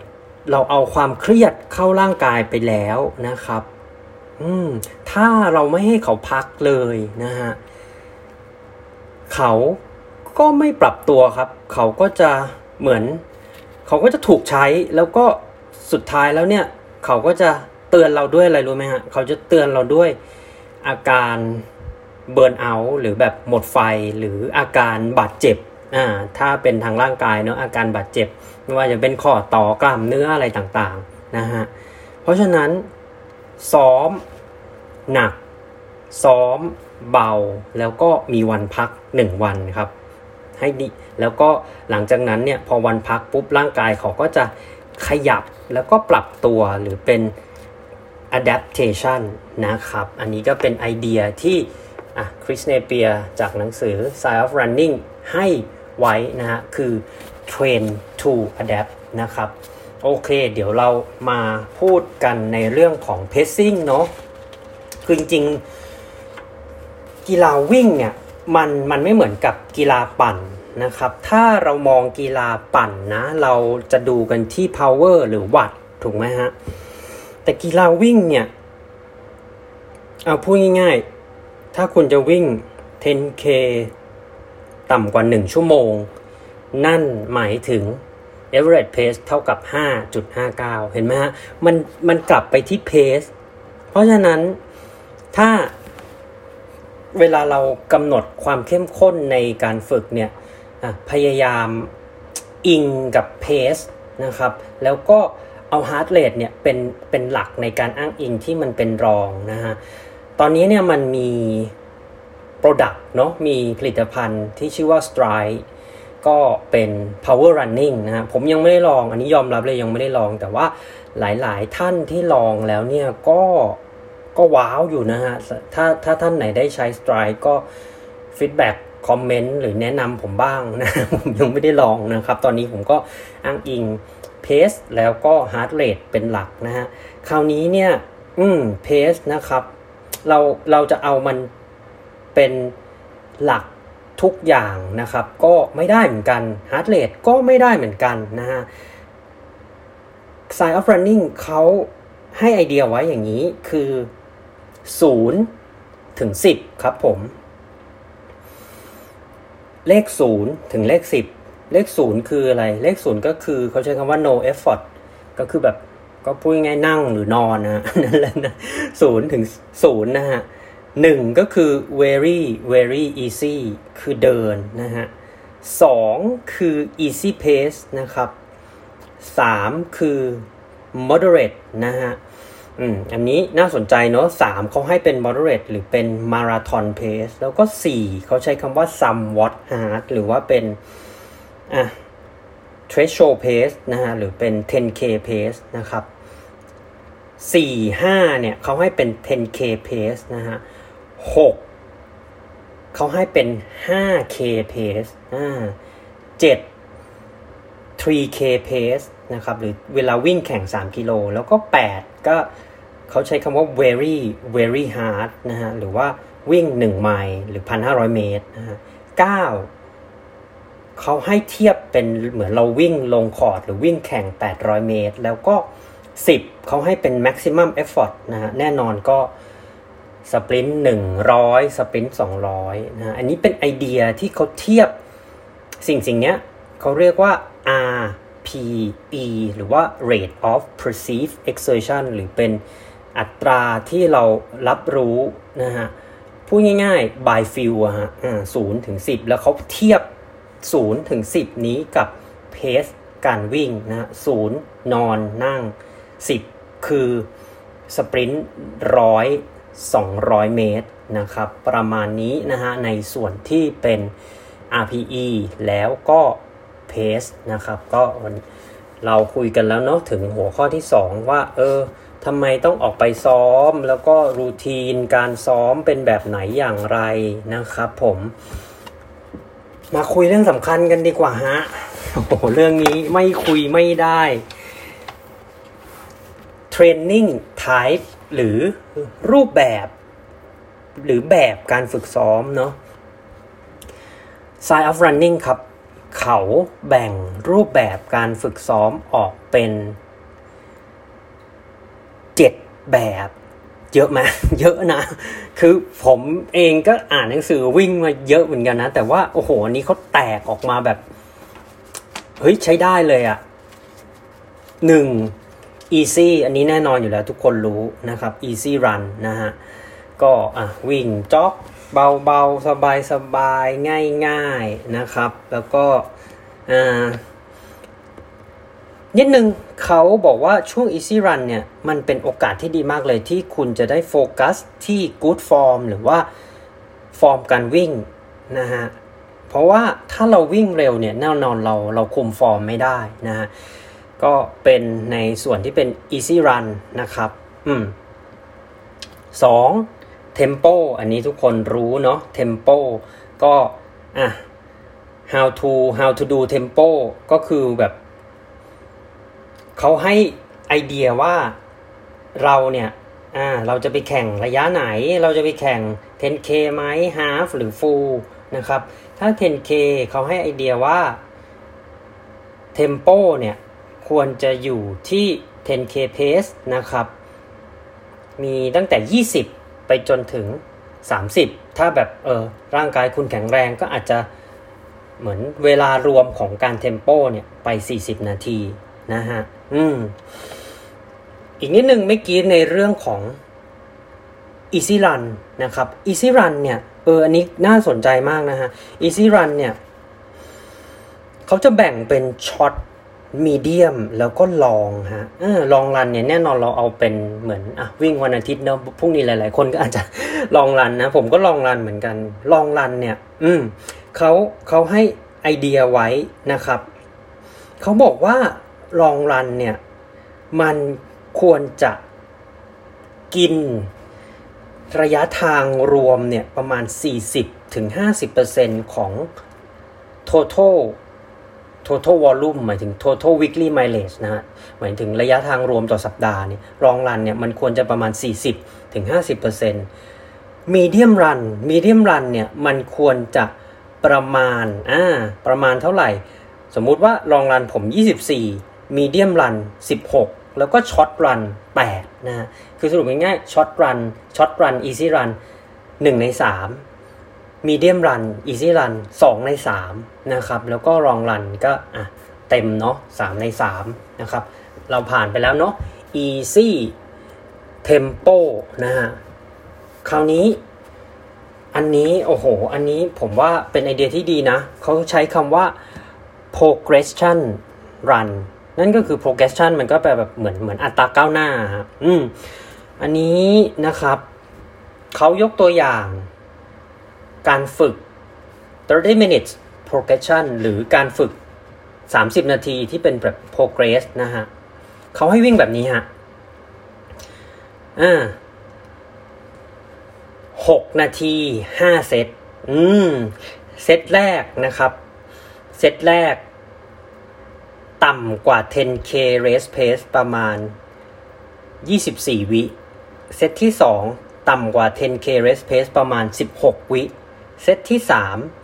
เราเอาความเครียดเข้าร่างกายไปแล้วนะครับ อืม ถ้าเราไม่ให้เขาพักเลยนะฮะเขาก็ไม่ปรับตัวครับ เขาก็จะเหมือน เขาก็จะถูกใช้แล้วก็สุดท้ายแล้วเนี่ย เขาก็จะเตือนเราด้วยอะไรรู้ไหมฮะ เขาจะเตือนเราด้วย อาการเบิร์นเอาท์หรือแบบหมดไฟหรืออาการบาดเจ็บอ่าถ้าเป็นทางร่างกายเนาะอาการบาดเจ็บ ไม่ว่าจะเป็นข้อต่อกล้ามเนื้ออะไรต่างๆนะฮะเพราะฉะนั้นซ้อมหนัก ซ้อมเบาแล้วก็มีวันพัก 1 วันครับให้ดีแล้วก็หลังจากนั้นเนี่ยพอวันพักปุ๊บร่างกายเขาก็จะขยับแล้วก็ปรับตัวหรือเป็น adaptation นะครับ อันนี้ก็เป็นไอเดียที่คริสเนเปียจากหนังสือ Science of Running ให้ไว้นะฮะ คือ train to adapt นะครับ โอเค เดี๋ยวเรามาพูดกันในเรื่องของ pacing เนาะคือจริงๆกีฬาวิ่งเนี่ยมันมันไม่เหมือนกับกีฬาปั่นนะครับ ถ้าเรามองกีฬาปั่นนะ เราจะดูกันที่ power หรือวัตถูกไหมฮะ แต่กีฬาวิ่งเนี่ย เอาพูดง่ายๆ ถ้าคุณจะวิ่ง 10k ต่ำกว่า 1 ชั่วโมง นั่นหมายถึง average pace เท่ากับ 5.59 เห็นไหมฮะ มันมันกลับไปที่ pace เพราะฉะนั้นถ้าเวลาเรากำหนดความเข้มข้นในการฝึกเนี่ยพยายามอิงกับ pace นะครับ แล้วก็ เอา heart rate เนี่ยเป็นเป็นหลักในการอ้างอิงที่มันเป็นรองนะฮะ ตอนนี้เนี่ยมันมี Product เนาะมีผลิตภัณฑ์ที่ชื่อว่า Stride ก็เป็น power running นะฮะผมยังไม่ได้ลอง อันนี้ยอมรับเลยยังไม่ได้ลอง แต่ว่าหลายๆท่านที่ลองแล้วเนี่ยก็ก็ว้าวอยู่นะฮะ ถ้าถ้าท่านไหนได้ใช้ Stride ก็ feedback คอมเมนต์หรือแนะนำผมบ้างนะ ผมยังไม่ได้ลองนะครับ ตอนนี้ผมก็อ้างอิง pace แล้วก็ heart rate เป็นหลักนะฮะ คราวนี้เนี่ย อืม pace นะครับ เรา เราจะเอามันเป็นหลักทุกอย่างนะครับ ก็ไม่ได้เหมือนกัน heart rate ก็ไม่ได้เหมือนกันนะฮะ Science of Running เขาให้ไอเดียไว้อย่างนี้คือ 0 ถึง 10 ครับผม เลข 0 ถึงเลข 10 เลข0คืออะไร เลข0ก็คือเขาใช้คำว่า no effort ก็คือแบบก็พูดง่ายนั่งหรือนอนนะนั่นแหละนะศูนย์ถึงศูนย์นะฮะหนึ่งก็คือ very very easy คือเดินนะฮะสองคือ easy pace นะครับสามคือ moderate นะฮะอืมอันนี้น่าสนใจเนาะสามเขาให้เป็น moderate หรือเป็น marathon pace แล้วก็สี่เขาใช้คำว่า somewhat hard หรือว่าเป็น อะ threshold pace นะฮะหรือเป็น 10k pace นะครับสี่ห้าเนี่ยเขาให้เป็น 10k pace นะฮะหกเขาให้เป็น 5k pace อ่า7 3K pace นะครับ หรือเวลาวิ่งแข่ง 3 กิโล แล้วก็ 8 ก็เขาใช้คำว่า very very hard นะฮะ หรือว่าวิ่ง 1 ไมล์หรือ 1,500 เมตรนะฮะ 9 เขาให้เทียบเป็นเหมือนเราวิ่งลงคอร์ดหรือวิ่งแข่ง 800 เมตร แล้วก็ 10 เขาให้เป็น maximum effort นะฮะแน่นอนก็สปรินต์100 สปรินต์200นะฮะอันนี้เป็นไอเดียที่เขาเทียบสิ่งสิ่งเนี้ยเขาเรียกว่า RPE หรือว่า rate of perceived exertion หรือเป็นอัตราที่เรารับรู้นะฮะพูดง่ายๆ by feel อะฮะศูนย์ถึงสิบแล้วเขาเทียบ ศูนย์ถึงสิบนี้กับเพสการวิ่งนะฮะศูนย์นอนนั่งสิบคือสปรินต์ร้อยสองร้อยเมตรนะครับประมาณนี้นะฮะในส่วนที่เป็น RPE แล้วก็เพสนะครับก็เราคุยกันแล้วเนาะถึงหัวข้อที่ 2 ว่าเออทำไมต้องออกไปซ้อม แล้วก็รูทีนการซ้อมเป็นแบบไหนอย่างไรนะครับผม มาคุยเรื่องสำคัญกันดีกว่าฮะ โอ้โห เรื่องนี้ไม่คุยไม่ได้ Training Type หรือรูปแบบ หรือแบบการฝึกซ้อมเนาะ Side of Running ครับ เขาแบ่งรูปแบบการฝึกซ้อมออกเป็นเจ็ดแบบ เยอะไหมเยอะนะ คือผมเองก็อ่านหนังสือวิ่งมาเยอะเหมือนกันนะ แต่ว่าโอ้โหอันนี้เขาแตกออกมาแบบ เฮ้ยใช้ได้เลยอะ่ะหนึ่ง easy อันนี้แน่นอนอยู่แล้วทุกคนรู้นะครับ easy run นะฮะ ก็อะวิ่ง jog เบาๆ สบายๆ ง่ายๆ นะครับ แล้วก็อ่า นิดนึงเขาบอกว่าช่วง easy run เนี่ย มันเป็นโอกาสที่ดีมากเลยที่คุณจะได้โฟกัสที่ good form หรือว่าฟอร์มการวิ่งนะฮะ เพราะว่าถ้าเราวิ่งเร็วเนี่ยแน่นอนเราเราคุมฟอร์มไม่ได้นะฮะ ก็เป็นในส่วนที่เป็น easy run นะครับ อืมสอง tempo อันนี้ทุกคนรู้เนาะ tempo ก็อะ how to how to do tempo ก็คือแบบ เขาให้ไอเดียว่าเราเนี่ยอ่าเราจะไปแข่งระยะไหน เราจะไปแข่ง 10k ไหม half หรือ full นะครับ ถ้า 10k เขาให้ไอเดียว่า tempo เนี่ย ควรจะอยู่ที่ 10k pace นะครับ มีตั้งแต่ 20 ไปจนถึง 30 ถ้าแบบเออร่างกายคุณแข็งแรงก็อาจจะเหมือนเวลารวมของการเทมโปเนี่ย ไป 40 นาทีนะฮะ อืม อีกนิดนึงเมื่อกี้ในเรื่องของ Easy Run นะครับ Easy Run เนี่ยเอออันนี้น่าสนใจมากนะฮะ Easy Run เนี่ยเขาจะแบ่งเป็นช็อตมีเดียมแล้วก็ลองฮะออลองรันเนี่ยแน่นอนเราเอาเป็นเหมือนอะวิ่งวันอาทิตย์เนาะพรุ่งนี้หลาย ๆ คนก็อาจจะลองรันนะ ผมก็ลองรันเหมือนกัน ลองรันเนี่ย อืมเขาเขาให้ไอเดียไว้นะครับเขาบอกว่า ลองรันเนี่ย มันควรจะกินระยะทางรวมเนี่ย ประมาณ 40-50%ของ total total volume หมายถึง total weekly mileage นะฮะ หมายถึงระยะทางรวมต่อสัปดาห์เนี่ยรองรันเนี่ย มันควรจะประมาณ 40-50% medium run medium run เนี่ย มันควรจะประมาณ อ่า ประมาณเท่าไหร่ สมมุติว่าลองรันผม 24 medium run 16 แล้วก็ช็อตรัน 8 นะฮะ คือสรุปง่ายๆช็อตรัน ช็อตรัน easy run 1ใน3 medium run easy run 2ใน 3 นะครับ แล้วก็ long run ก็อะเต็มเนาะ3ใน 3 นะครับ เราผ่านไปแล้วเนาะ easy tempo นะฮะ คราวนี้อันนี้โอ้โห อันนี้ผมว่าเป็นไอเดียที่ดีนะ เขาใช้คำว่า progression run นั่นก็คือ progression มันก็แปลแบบเหมือนเหมือนอัตราก้าวหน้าครับอืม อันนี้นะครับ เขายกตัวอย่าง การฝึก 30 minutes progression หรือการฝึก 30 นาทีที่เป็นแบบ progress นะฮะเขาให้วิ่งแบบนี้ฮะอ่า6นาที5เซต อืม เซตแรกนะครับ เซตแรก ต่ำกว่า 10k race pace ประมาณ 24 วิ เซตที่ 2 ต่ำกว่า 10k race pace ประมาณ 16 วิ เซตที่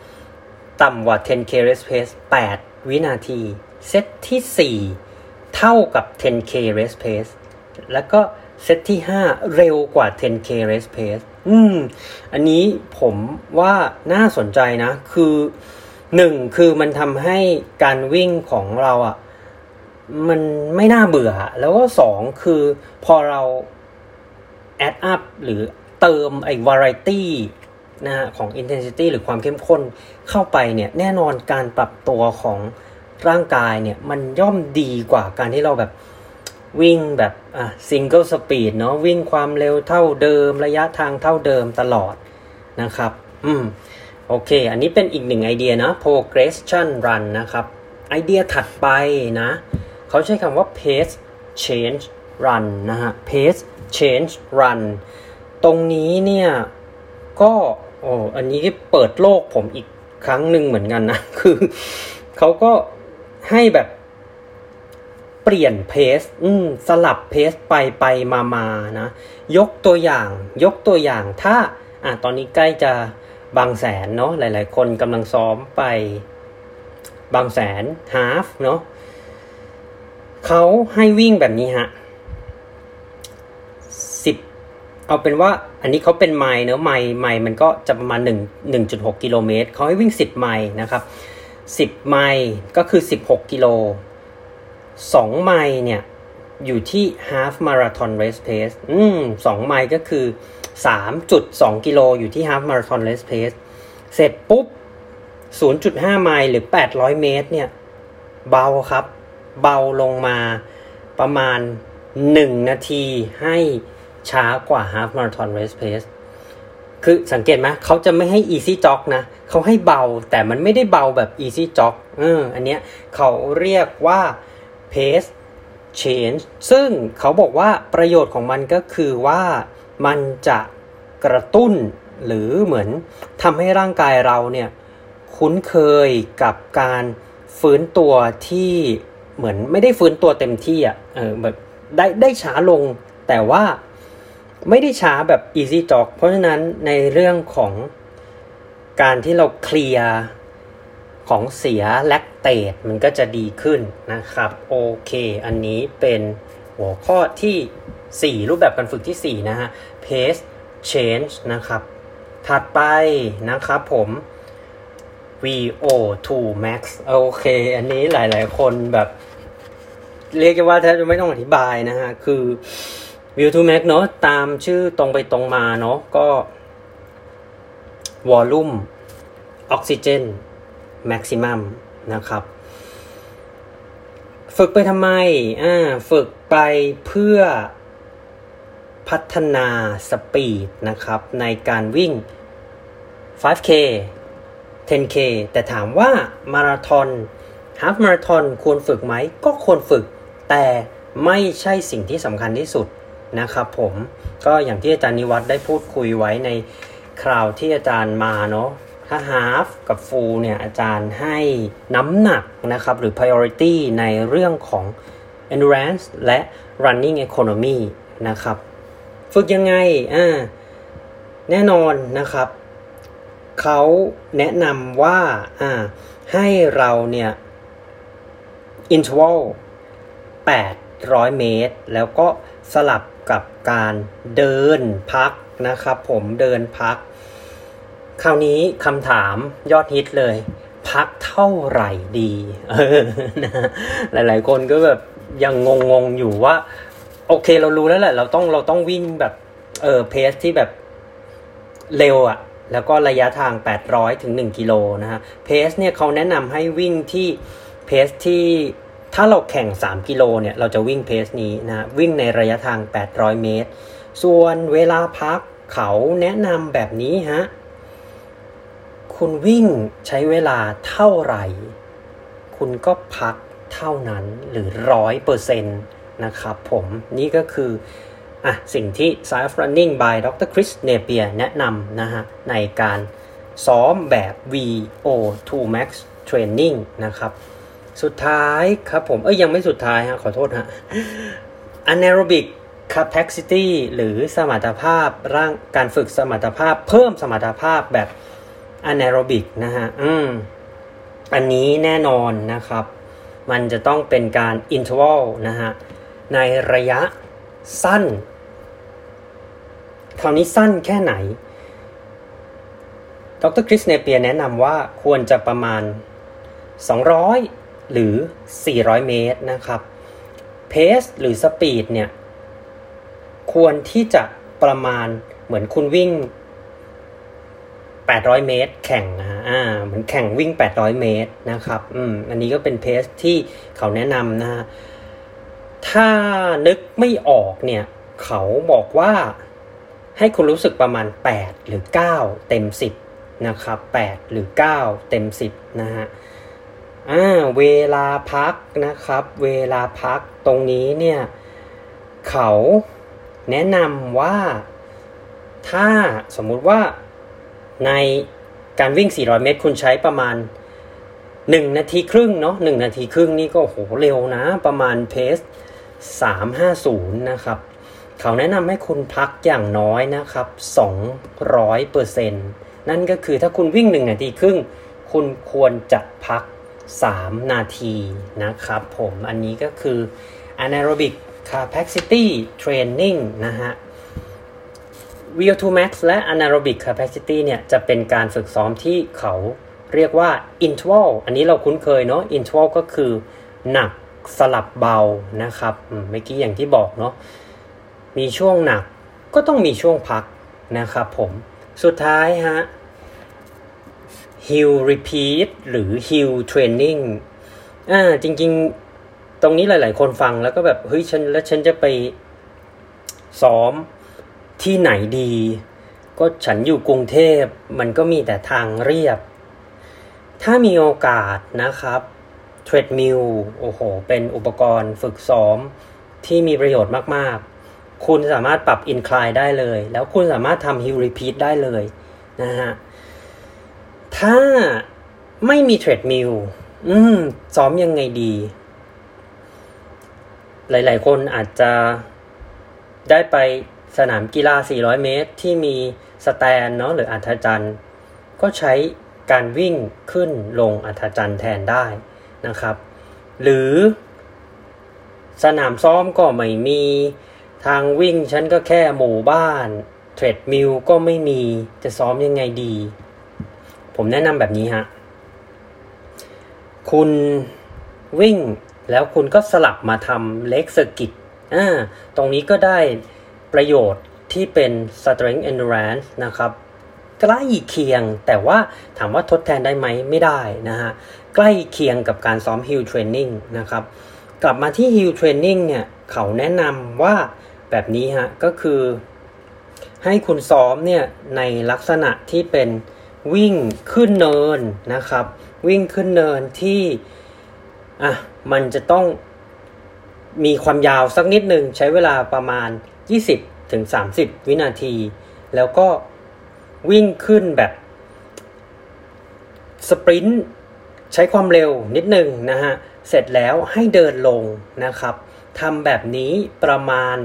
3 ต่ำกว่า 10k race pace 8 วินาที เซตที่ 4 เท่ากับ 10k race pace แล้วก็เซตที่ 5 เร็วกว่า 10k race pace อืม อันนี้ผมว่าน่าสนใจนะ คือหนึ่งคือมันทำให้การวิ่งของเราอะ่ะ มันไม่น่าเบื่อ แล้วก็สองคือพอเรา add up หรือเติมไอ้ variety นะฮะของ intensity หรือความเข้มข้นเข้าไปเนี่ยแน่นอนการปรับตัวของร่างกายเนี่ยมันย่อมดีกว่าการที่เราแบบวิ่งแบบอะ single speed เนาะวิ่งความเร็วเท่าเดิมระยะทางเท่าเดิมตลอดนะครับ อืม โอเค อันนี้เป็นอีกหนึ่งไอเดียนะ progression run นะครับ ไอเดียถัดไปนะ เขาใช้คำว่า pace change run นะฮะ pace change run ตรงนี้เนี่ยก็โอ้อันนี้เปิดโลกผมอีกครั้งหนึ่งเหมือนกันนะ คือเขาก็ให้แบบเปลี่ยนเพสสลับเพสไปไปมามานะ ยกตัวอย่าง ยกตัวอย่าง ถ้า อะ ตอนนี้ใกล้จะบางแสนเนาะ หลาย ๆ คนกำลังซ้อมไปบางแสนฮาฟเนาะ เขาให้วิ่งแบบนี้ฮะสิบเอาเป็นว่าอันนี้เขาเป็นไมล์เนาะไมล์ไมล์มันก็จะประมาณ1 1.6กิโลเมตรเขาให้วิ่ง10ไมล์นะครับ10ไมล์ก็คือ16กิโล2ไมล์เนี่ย อยู่ที่ half marathon race pace อืม2ไมล์ก็คือ3.2กิโลอยู่ที่ half marathon race pace เสร็จปุ๊บ 0.5 ไมล์หรือ 800 เมตร เนี่ย เบาครับ เบาลงมาประมาณ 1 นาทีให้ช้ากว่า half marathon race pace คือสังเกตไหมเขาจะไม่ให้ easy jog นะเขาให้เบาแต่มันไม่ได้เบาแบบ easy jog เอออันเนี้ยเขาเรียกว่า pace change ซึ่งเขาบอกว่าประโยชน์ของมันก็คือว่ามันจะกระตุ้นหรือเหมือนทำให้ร่างกายเราเนี่ยคุ้นเคยกับการฟื้นตัวที่ เหมือนไม่ได้ฟื้นตัวเต็มที่อะเออแบบได้ได้ช้าลง แต่ว่าไม่ได้ช้าแบบ easy jog เพราะฉะนั้นในเรื่องของการที่เราเคลียร์ของเสียแลคเตตมันก็จะดีขึ้นนะครับ โอเค อันนี้เป็นหัวข้อที่ 4 รูปแบบการฝึกที่ 4 นะฮะ pace change นะครับ ถัดไปนะครับผม VO2 max โอเค อันนี้หลาย ๆ คนแบบ เรียกว่าแทบจะไม่ต้องอธิบายนะฮะ คือ VO2 max เนาะตามชื่อตรงไปตรงมาเนาะก็ volume oxygen maximum นะครับ ฝึกไปทำไมอ่าฝึกไปเพื่อพัฒนาสปีดนะครับ ในการวิ่ง 5K 10K แต่ถามว่ามาราธอนฮาฟมาราธอนควรฝึกไหม ก็ควรฝึก แต่ไม่ใช่สิ่งที่สำคัญที่สุดนะครับผมก็อย่างที่อาจารย์นิวัฒน์ได้พูดคุยไว้ในคราวที่อาจารย์มาเนาะถ้า half กับ full เนี่ยอาจารย์ให้น้ำหนักนะครับหรือ priority ในเรื่องของ endurance และ running economy นะครับฝึกยังไงอ่าแน่นอนนะครับ เขาแนะนำว่าอ่าให้เราเนี่ย interval 800 เมตร แล้วก็สลับกับการเดินพักนะครับผมเดินพัก คราวนี้คำถามยอดฮิตเลย พักเท่าไหร่ดีเออนะหลายๆ คนก็แบบยังงงๆอยู่ว่า โอเคเรารู้แล้วแหละ เราต้องเราต้องวิ่งแบบเออเพสที่แบบเร็วอะแล้วก็ระยะทาง 800 ถึง 1 กิโลนะฮะเพสเนี่ยเขาแนะนำให้วิ่งที่เพสที่ ถ้าเราแข่ง 3 กิโลเนี่ยเราจะวิ่งเพสนี้นะวิ่งในระยะทาง 800 เมตร ส่วนเวลาพักเขาแนะนำแบบนี้ฮะคุณวิ่งใช้เวลาเท่าไหร่ คุณก็พักเท่านั้นหรือร้อยเปอร์เซ็นต์นะครับผมนี่ก็คืออะสิ่งที่ Science Running by ดร Chris Napier แนะนำนะฮะในการซ้อมแบบ VO2 Max training นะครับ สุดท้ายครับผม เอ้ยยังไม่สุดท้ายฮะขอโทษฮะ anaerobic capacity หรือสมรรถภาพร่างการฝึกสมรรถภาพ เพิ่มสมรรถภาพแบบ anaerobic นะฮะ อืม อันนี้แน่นอนนะครับ มันจะต้องเป็นการ interval นะฮะ ในระยะสั้นคราวนี้สั้นแค่ไหน ดรคริสเนเปียแนะนำว่าควรจะประมาณ 200 หรือ 400 เมตรนะครับเพสหรือสปีดเนี่ยควรที่จะประมาณเหมือนคุณวิ่ง 800 เมตร แข่งนะฮะอ่าเหมือนแข่งวิ่ง 800 เมตรนะครับอืมอันนี้ก็เป็นเพสที่เขาแนะนำนะฮะถ้านึกไม่ออกเนี่ย เขาบอกว่าให้คุณรู้สึกประมาณ 8 หรือ 9 เต็ม 10 นะครับ 8 หรือ 9 เต็ม 10 นะฮะ อ่าเวลาพักนะครับ เวลาพักตรงนี้เนี่ยเขาแนะนำว่าถ้าสมมุติว่าในการวิ่ง 400 เมตร คุณใช้ประมาณ 1 นาทีครึ่งเนาะ1นาทีครึ่งนี่ก็โหเร็วนะ ประมาณเพส350 นะครับ เขาแนะนำให้คุณพักอย่างน้อยนะครับ 200เปอร์เซ็นต์นั่นก็คือถ้าคุณวิ่ง 1 นาทีครึ่ง คุณควรจะพัก 3 นาทีนะครับผมอันนี้ก็คือ anaerobic capacity training นะฮะ VO2 max และ anaerobic capacity เนี่ยจะเป็นการฝึกซ้อมที่เขาเรียกว่า interval อันนี้เราคุ้นเคยเนาะ interval ก็คือหนักสลับเบานะครับเมื่อกี้อย่างที่บอกเนาะมีช่วงหนักก็ต้องมีช่วงพักนะครับผม สุดท้ายฮะ hill repeat หรือ hill training อ่าจริง ๆ ตรงนี้หลาย ๆ คนฟังแล้วก็แบบเฮ้ยฉันแล้วฉันจะไปซ้อมที่ไหนดี ก็ฉันอยู่กรุงเทพมันก็มีแต่ทางเรียบ ถ้ามีโอกาสนะครับเทรดมิลโอ้โห เป็นอุปกรณ์ฝึกซ้อมที่มีประโยชน์มาก ๆ คุณสามารถปรับ incline ได้เลย แล้วคุณสามารถทำ hill repeat ได้เลยนะฮะ ถ้าไม่มี treadmill อืม ซ้อมยังไงดี หลาย ๆ คนอาจจะได้ไปสนามกีฬา 400 เมตร ที่มีสแตนเนาะหรืออัฒจันทร์ ก็ใช้การวิ่งขึ้นลงอัฒจันทร์แทนได้นะครับ หรือสนามซ้อมก็ไม่มีทางวิ่งชันก็แค่หมู่บ้าน treadmill ก็ไม่มีจะซ้อมยังไงดี ผมแนะนำแบบนี้ฮะ คุณวิ่งแล้วคุณก็สลับมาทำ leg circuit อ่าตรงนี้ก็ได้ประโยชน์ที่เป็น strength endurance นะครับ ใกล้เคียงแต่ว่าถามว่าทดแทนได้ไหมไม่ได้นะฮะ ใกล้เคียงกับการซ้อม hill training นะครับ กลับมาที่ hill training เนี่ยเขาแนะนำว่าแบบนี้ฮะ ก็คือให้คุณซ้อมเนี่ยในลักษณะที่เป็น วิ่งขึ้นเนินนะครับ วิ่งขึ้นเนินที่อะมันจะต้องมีความยาวสักนิดหนึ่งใช้เวลาประมาณ 20ถึง30 วินาที แล้วก็วิ่งขึ้นแบบสปรินต์ใช้ความเร็วนิดหนึ่งนะฮะ เสร็จแล้วให้เดินลงนะครับทำแบบนี้ประมาณ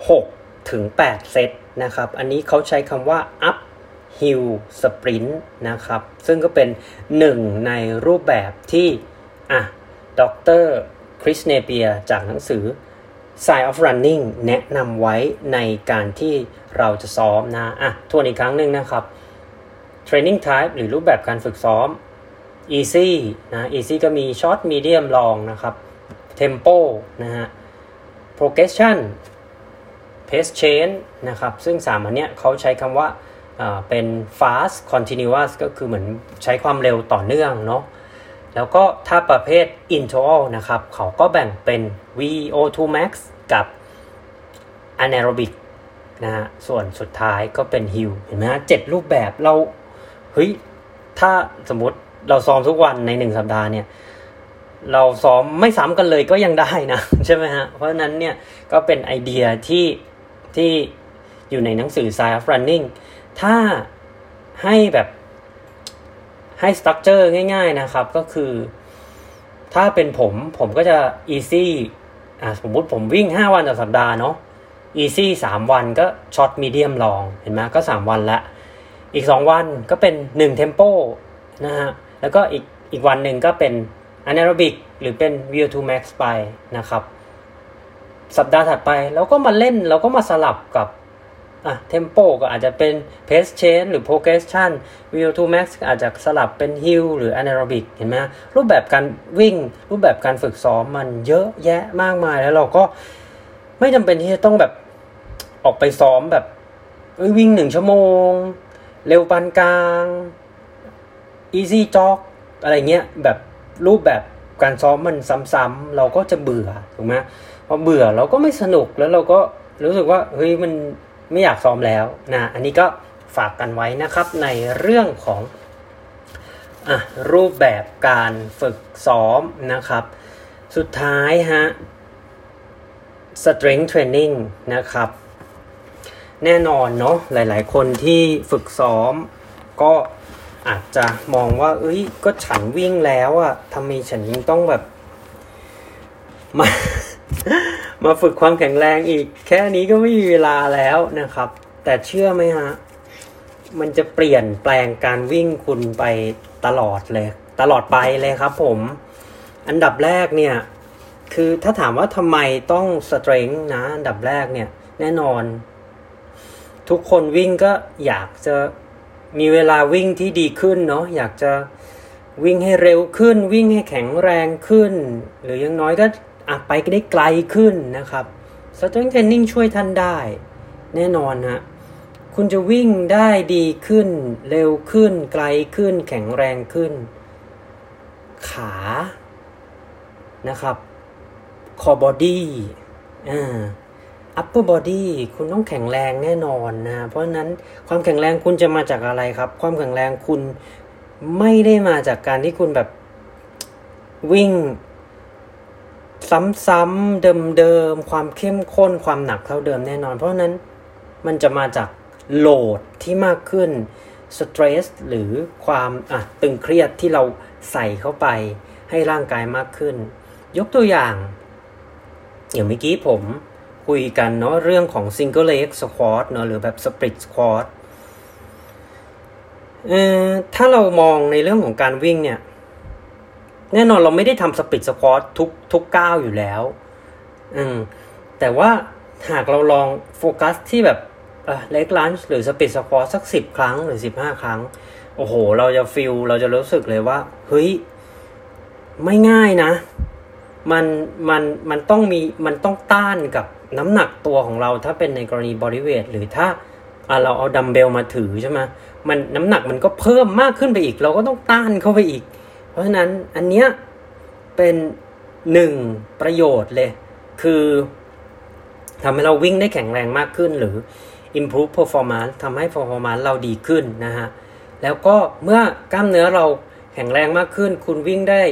6 ถึง 8 เซตนะครับ อันนี้เขาใช้คำว่า up hill sprint นะครับ ซึ่งก็เป็นหนึ่งในรูปแบบที่อะดรคริสเนเปียจากหนังสือ Science of Running แนะนำไว้ในการที่เราจะซ้อมนะอะทวนอีกครั้งหนึ่งนะครับ Training Type หรือรูปแบบการฝึกซ้อม Easy นะ Easy ก็มี Short Medium Long นะครับ Tempo นะฮะ Progression Pace Change นะครับ ซึ่ง3อันเนี้ยเขาใช้คำว่า เป็น fast continuous ก็คือเหมือนใช้ความเร็วต่อเนื่องเนาะแล้วก็ถ้าประเภท interval นะครับ เขาก็แบ่งเป็น VO2 max กับ anaerobic นะฮะส่วนสุดท้ายก็เป็น hill เห็นไหมฮะเจ็ดรูปแบบเราเฮ้ยถ้าสมมติเราซ้อมทุกวันในหนึ่งสัปดาห์เนี่ย เราซ้อมไม่ซ้ำกันเลยก็ยังได้นะ ใช่ไหมฮะ เพราะฉะนั้นเนี่ยก็เป็นไอเดียที่ที่อยู่ในหนังสือ Science of Running ถ้าให้แบบให้สตั๊กเจอร์ง่าย ๆนะครับ ก็คือ ถ้าเป็นผมผมก็จะ easy อ่าสมมติผมวิ่ง 5 วันต่อสัปดาห์เนาะ easy 3 วันก็ช็อตมีเดียมลองเห็นไหมก็ 3 วันละ อีก 2 วันก็เป็น1 tempo นะฮะ แล้วก็อีกอีกวันหนึ่งก็เป็น anaerobic หรือเป็น VO2 max ไปนะครับ สัปดาห์ถัดไปเราก็มาเล่นเราก็มาสลับกับ อะ tempo ก็อาจจะเป็น pace change หรือ progression VO2 max ก็อาจจะสลับเป็น hill หรือ anaerobic เห็นไหมรูปแบบการวิ่ง รูปแบบการฝึกซ้อมมันเยอะแยะมากมายแล้วเราก็ไม่จำเป็นที่จะต้องแบบออกไปซ้อมแบบเอ้ยวิ่งหนึ่งชั่วโมง เร็วปานกลาง easy jog อะไรเงี้ยแบบรูปแบบการซ้อมมันซ้ำๆเราก็จะเบื่อถูกไหมพอเบื่อเราก็ไม่สนุกแล้วเราก็รู้สึกว่าเฮ้ยมัน ไม่อยากซ้อมแล้วนะอันนี้ก็ฝากกันไว้นะครับในเรื่องของอรูปแบบการฝึกซ้อมนะครับ สุดท้ายฮะ strength training นะครับ แน่นอนเนาะหลายๆ คนที่ฝึกซ้อมก็อาจจะมองว่า เอ้ย ก็ฉันวิ่งแล้วอะทำไมฉันยังต้องแบบมา มาฝึกความแข็งแรงอีก แค่นี้ก็ไม่มีเวลาแล้วนะครับ แต่เชื่อไหมฮะ มันจะเปลี่ยนแปลงการวิ่งคุณไปตลอดเลย ตลอดไปเลยครับผม อันดับแรกเนี่ย คือถ้าถามว่าทำไมต้องสเตร n งนะ อันดับแรกเนี่ย แน่นอน ทุกคนวิ่งก็อยากจะมีเวลาวิ่งที่ดีขึ้นเนาะอยากจะวิ่งให้เร็วขึ้น วิ่งให้แข็งแรงขึ้น หรือยังน้อยก็ อะไปได้ไกลขึ้นนะครับ strength training ช่วยท่านได้ แน่นอนฮะคุณจะวิ่งได้ดีขึ้น เร็วขึ้น ไกลขึ้น แข็งแรงขึ้น ขานะครับ core body อ่า upper body คุณต้องแข็งแรงแน่นอนนะ เพราะฉะนั้นความแข็งแรงคุณจะมาจากอะไรครับ ความแข็งแรงคุณไม่ได้มาจากการที่คุณแบบวิ่ง ซ้ำๆเดิมๆความเข้มข้นความหนักเท่าเดิมแน่นอน เพราะนั้นมันจะมาจากโหลดที่มากขึ้นสเตรสหรือความอะตึงเครียดที่เราใส่เข้าไปให้ร่างกายมากขึ้น ยกตัวอย่าง อย่างเมื่อกี้ผมคุยกันเนาะเรื่องของ single leg squat เนาะหรือแบบ split squat เอ่อถ้าเรามองในเรื่องของการวิ่งเนี่ย แน่นอนเราไม่ได้ทำสปิดสควอตทุกทุกก้าวอยู่แล้ว อืม แต่ว่าหากเราลองโฟกัสที่แบบleg lunge หรือ split squat สักสิบครั้งหรือสิบห้าครั้ง โอ้โห เราจะ feel เราจะรู้สึกเลยว่า เฮ้ย ไม่ง่ายนะ มันมันมันต้องมีมันต้องต้านกับน้ำหนักตัวของเราถ้าเป็นในกรณี bodyweight หรือถ้าเราเอาดัมเบลมาถือใช่ไหมมันน้ำหนักมันก็เพิ่มมากขึ้นไปอีก เราก็ต้องต้านเข้าไปอีก เพราะฉะนั้นอันเนี้ยเป็นหนึ่งประโยชน์เลย คือทำให้เราวิ่งได้แข็งแรงมากขึ้นหรือ improve performance ทำให้ performance เราดีขึ้นนะฮะ แล้วก็เมื่อกล้ามเนื้อเราแข็งแรงมากขึ้น คุณวิ่งได้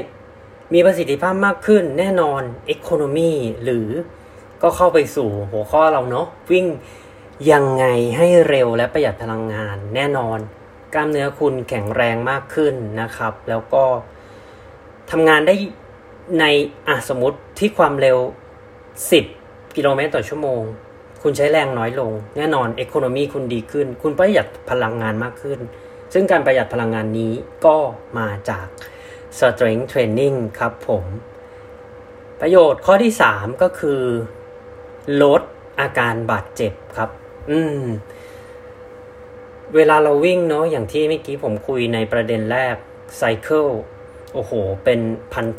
มีประสิทธิภาพมากขึ้นแน่นอน economy หรือก็เข้าไปสู่หัวข้อเราเนาะวิ่งยังไงให้เร็วและประหยัดพลังงานแน่นอน กล้ามเนื้อคุณแข็งแรงมากขึ้นนะครับ แล้วก็ทำงานได้ในอะสมมติที่ความเร็ว 10 กิโลเมตรต่อชั่วโมง คุณใช้แรงน้อยลง แน่นอน Economy คุณดีขึ้น คุณประหยัดพลังงานมากขึ้น ซึ่งการประหยัดพลังงานนี้ก็มาจาก Strength Training ครับผม ประโยชน์ข้อที่ 3 ก็คือ ลดอาการบาดเจ็บครับ อืม เวลาเราวิ่งเนาะอย่างที่เมื่อกี้ผมคุยในประเด็นแรกไซเคิลโอ้โห เป็น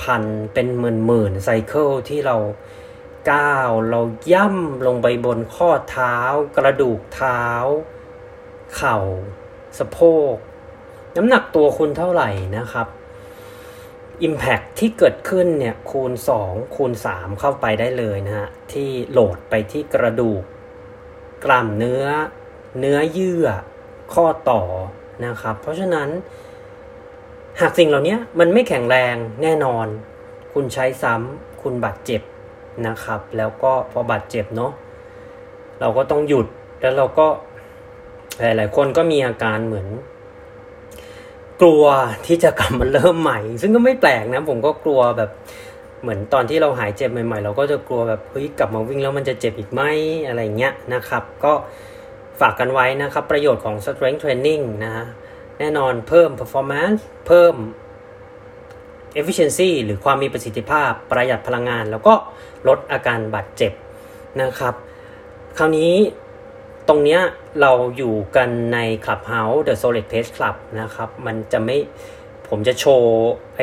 พันๆ เป็นหมื่นๆไซเคิลที่เราก้าวเราย่ำลงไปบนข้อเท้า กระดูกเท้า เข่า สะโพก น้ำหนักตัวคุณเท่าไหร่นะครับ Impact ที่เกิดขึ้นเนี่ยคูณ 2 คูณ 3 เข้าไปได้เลยนะฮะ ที่โหลดไปที่กระดูก กล้ามเนื้อ เนื้อเยื่อ ข้อต่อนะครับ เพราะฉะนั้น หากสิ่งเหล่านี้มันไม่แข็งแรงแน่นอน คุณใช้ซ้ำคุณบาดเจ็บนะครับ แล้วก็พอบาดเจ็บเนาะเราก็ต้องหยุดแล้วเราก็หลายๆคนก็มีอาการเหมือน กลัวที่จะกลับมาเริ่มใหม่ ซึ่งก็ไม่แปลกนะ ผมก็กลัวแบบเหมือนตอนที่เราหายเจ็บใหม่ ๆ เราก็จะกลัวแบบเฮ้ยกลับมาวิ่งแล้วมันจะเจ็บอีกไหมอะไรเงี้ยนะครับ ก็ ฝากกันไว้นะครับ ประโยชน์ของ strength training นะฮะแน่นอนเพิ่ม performance เพิ่ม efficiency หรือความมีประสิทธิภาพประหยัดพลังงาน แล้วก็ลดอาการบาดเจ็บนะครับ คราวนี้ตรงเนี้ยเราอยู่กันใน Clubhouse The Solid Pace Club นะครับ มันจะไม่ผมจะโชว์ไอ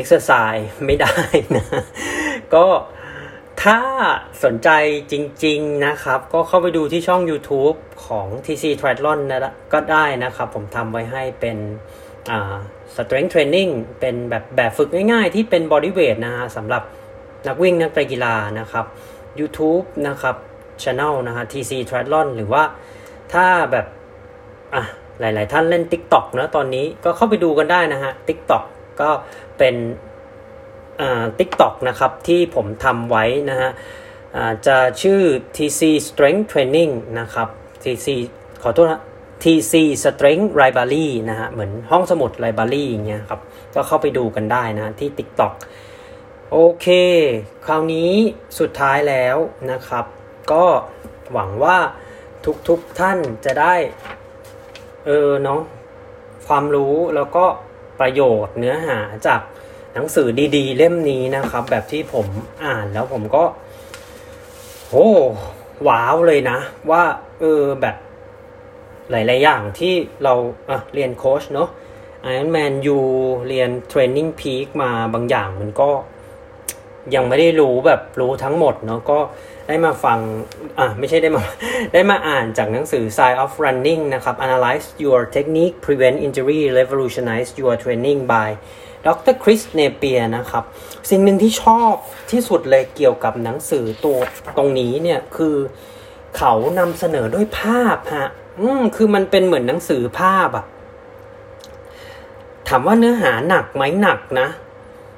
exercise ไม่ได้นะ ก็ ถ้าสนใจจริง ๆนะครับ ก็เข้าไปดูที่ช่อง YouTube ของ TC Triathlon นะก็ได้นะครับ ผมทำไว้ให้เป็นอ่า strength training เป็นแบบแบบฝึกง่ายๆ ที่เป็น body weight นะฮะสำหรับนักวิ่งนักกีฬานะครับ YouTube นะครับ Channel นะฮะ TC Triathlon หรือว่าถ้าแบบอะหลายๆท่านเล่น TikTok นะตอนนี้ก็เข้าไปดูกันได้นะฮะ TikTok ก็เป็น อ่า TikTok นะครับที่ผมทำไว้นะฮะอ่าจะชื่อ TC Strength Training นะครับ TC ขอโทษนะ TC Strength Library นะฮะเหมือนห้องสมุด Library อย่างเงี้ยครับ ก็เข้าไปดูกันได้นะที่ TikTok โอเค คราวนี้สุดท้ายแล้วนะครับ ก็หวังว่าทุกๆทท่านจะได้ เออเนาะความรู้แล้วก็ประโยชน์เนื้อหาจาก หนังสือดีๆ เล่มนี้นะครับ แบบที่ผมอ่านแล้วผมก็โอ้ว้าวเลยนะ ว่าเออแบบหลายๆอย่างที่เราเรียนโค้ชเนาะ Iron Man U เรียน Training Peak มาบางอย่างมันก็ยังไม่ได้รู้แบบรู้ทั้งหมดเนาะก็ได้มาฟัง อะไม่ใช่ได้มา ได้มาอ่านจากหนังสือ Science of Running นะครับ Analyze Your Technique Prevent Injury Revolutionize Your Training by ดรคริสเนเปียนะครับ สิ่งหนึ่งที่ชอบที่สุดเลยเกี่ยวกับหนังสือตัวตรงนี้เนี่ยคือเขานำเสนอด้วยภาพฮะอืมคือมันเป็นเหมือนหนังสือภาพอะถามว่าเนื้อหาหนักไหมหนักนะ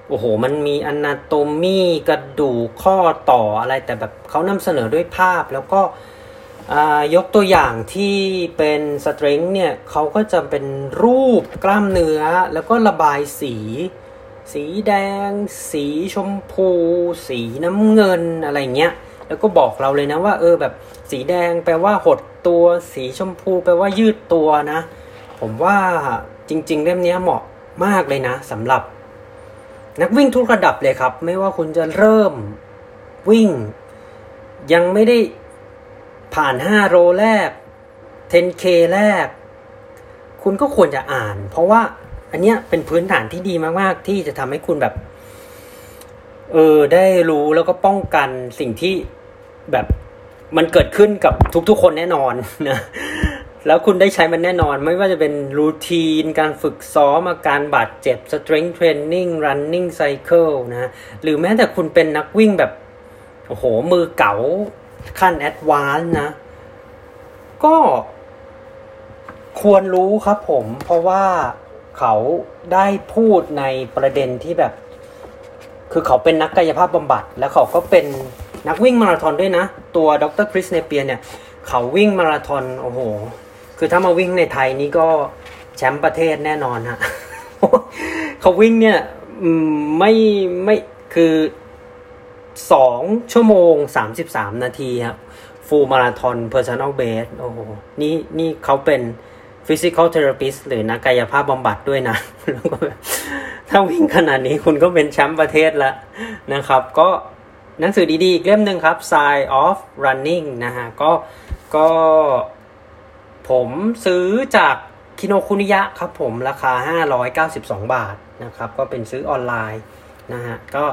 โอ้โห มันมีอนาโตมีกระดูกข้อต่ออะไรแต่แบบเขานำเสนอด้วยภาพแล้วก็ ยกตัวอย่างที่เป็นสตริงเนี่ยเขาก็จะเป็นรูปกล้ามเนื้อ แล้วก็ระบายสี สีแดง สีชมพู สีน้ำเงินอะไรเงี้ย แล้วก็บอกเราเลยนะว่า เออแบบสีแดงแปลว่าหดตัว สีชมพูแปลว่ายืดตัวนะ ผมว่าจริง ๆ เล่มนี้เหมาะมากเลยนะสำหรับ นักวิ่งทุกระดับเลยครับ ไม่ว่าคุณจะเริ่มวิ่ง ยังไม่ได้ ผ่าน 5โลแรก 10K แรก คุณก็ควรจะอ่าน เพราะว่าอันเนี้ยเป็นพื้นฐานที่ดีมาก ๆ ที่จะทำให้คุณแบบ เออ ได้รู้แล้วก็ป้องกันสิ่งที่แบบมันเกิดขึ้นกับทุกๆ คนแน่นอนนะแล้วคุณได้ใช้มันแน่นอนไม่ว่าจะเป็นรูทีน การฝึกซ้อมอาการบาดเจ็บ strength training running cycle นะ หรือแม้แต่คุณเป็นนักวิ่งแบบ โอ้โห มือเก๋า ขั้นแอดวานนะ ก็ควรรู้ครับผม เพราะว่าเขาได้พูดในประเด็นที่แบบ คือเขาเป็นนักกายภาพบำบัด แล้วเขาก็เป็นนักวิ่งมาราธอนด้วยนะ ตัวดร.คริสเนเปียร์เนี่ย เขาวิ่งมาราธอนโอ้โห คือถ้ามาวิ่งในไทยนี่ก็แชมป์ประเทศแน่นอนฮะเขาวิ่งเนี่ยไม่ไม่คือ สองชั่วโมงสามสิบสามนาทีครับ full marathon personal best โอ้โหนี่นี่เขาเป็น physical therapist หรือนักกายภาพบำบัดด้วยนะแแล้วก็ถ้าวิ่งขนาดนี้คุณก็เป็นแชมป์ประเทศล้วนะครับ ก็หนังสือดีๆ อีกเล่มหนึ่งครับ Science of Running นะฮะ ก็ก็ผมซื้อจากคิโนคุนิยะครับผมราคา 592 บาทนะครับ ก็เป็นซื้อออนไลน์นะฮะ ก็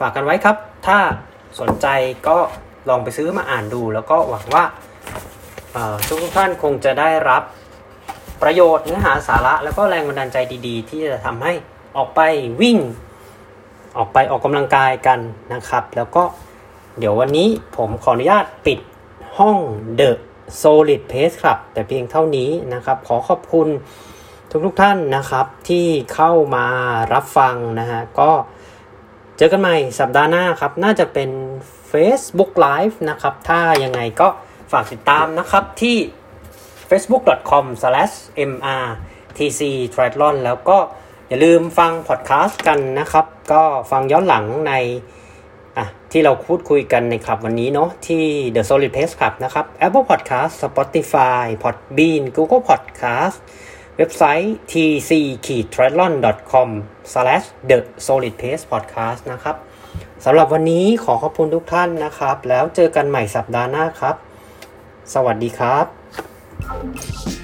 ฝากกันไว้ครับ ถ้าสนใจก็ลองไปซื้อมาอ่านดู แล้วก็หวังว่าทุกทุกท่านคงจะได้รับประโยชน์เนื้อหาสาระ แล้วก็แรงบันดาลใจดีๆ ที่จะทำให้ออกไปวิ่ง ออกไปออกกำลังกายกันนะครับ แล้วก็เดี๋ยววันนี้ผมขออนุญาตปิดห้อง The Solid Pace Club แต่เพียงเท่านี้นะครับ ขอขอบคุณทุกทุกท่านนะครับที่เข้ามารับฟังนะฮะก็ เจอกันใหม่สัปดาห์หน้าครับ น่าจะเป็น Facebook Live นะครับ ถ้ายังไงก็ฝากติดตามนะครับที่ facebook.com/mr TC Triathlon แล้วก็อย่าลืมฟังพอดแคสต์กันนะครับ ก็ฟังย้อนหลังในอะที่เราพูดคุยกันในคลับวันนี้เนาะที่ The Solid Pace Club นะครับ Apple Podcast Spotify Podbean Google Podcast เว็บไซต์ tc-triathlon.com the solid pace podcast นะครับสำหรับวันนี้ขอขอบคุณทุกท่านนะครับ แล้วเจอกันใหม่สัปดาห์หน้าครับ สวัสดีครับ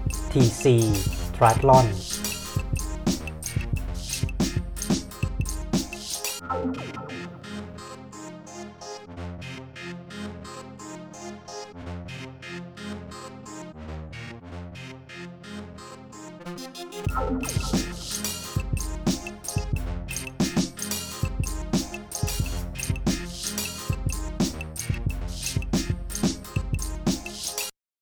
tc triathlon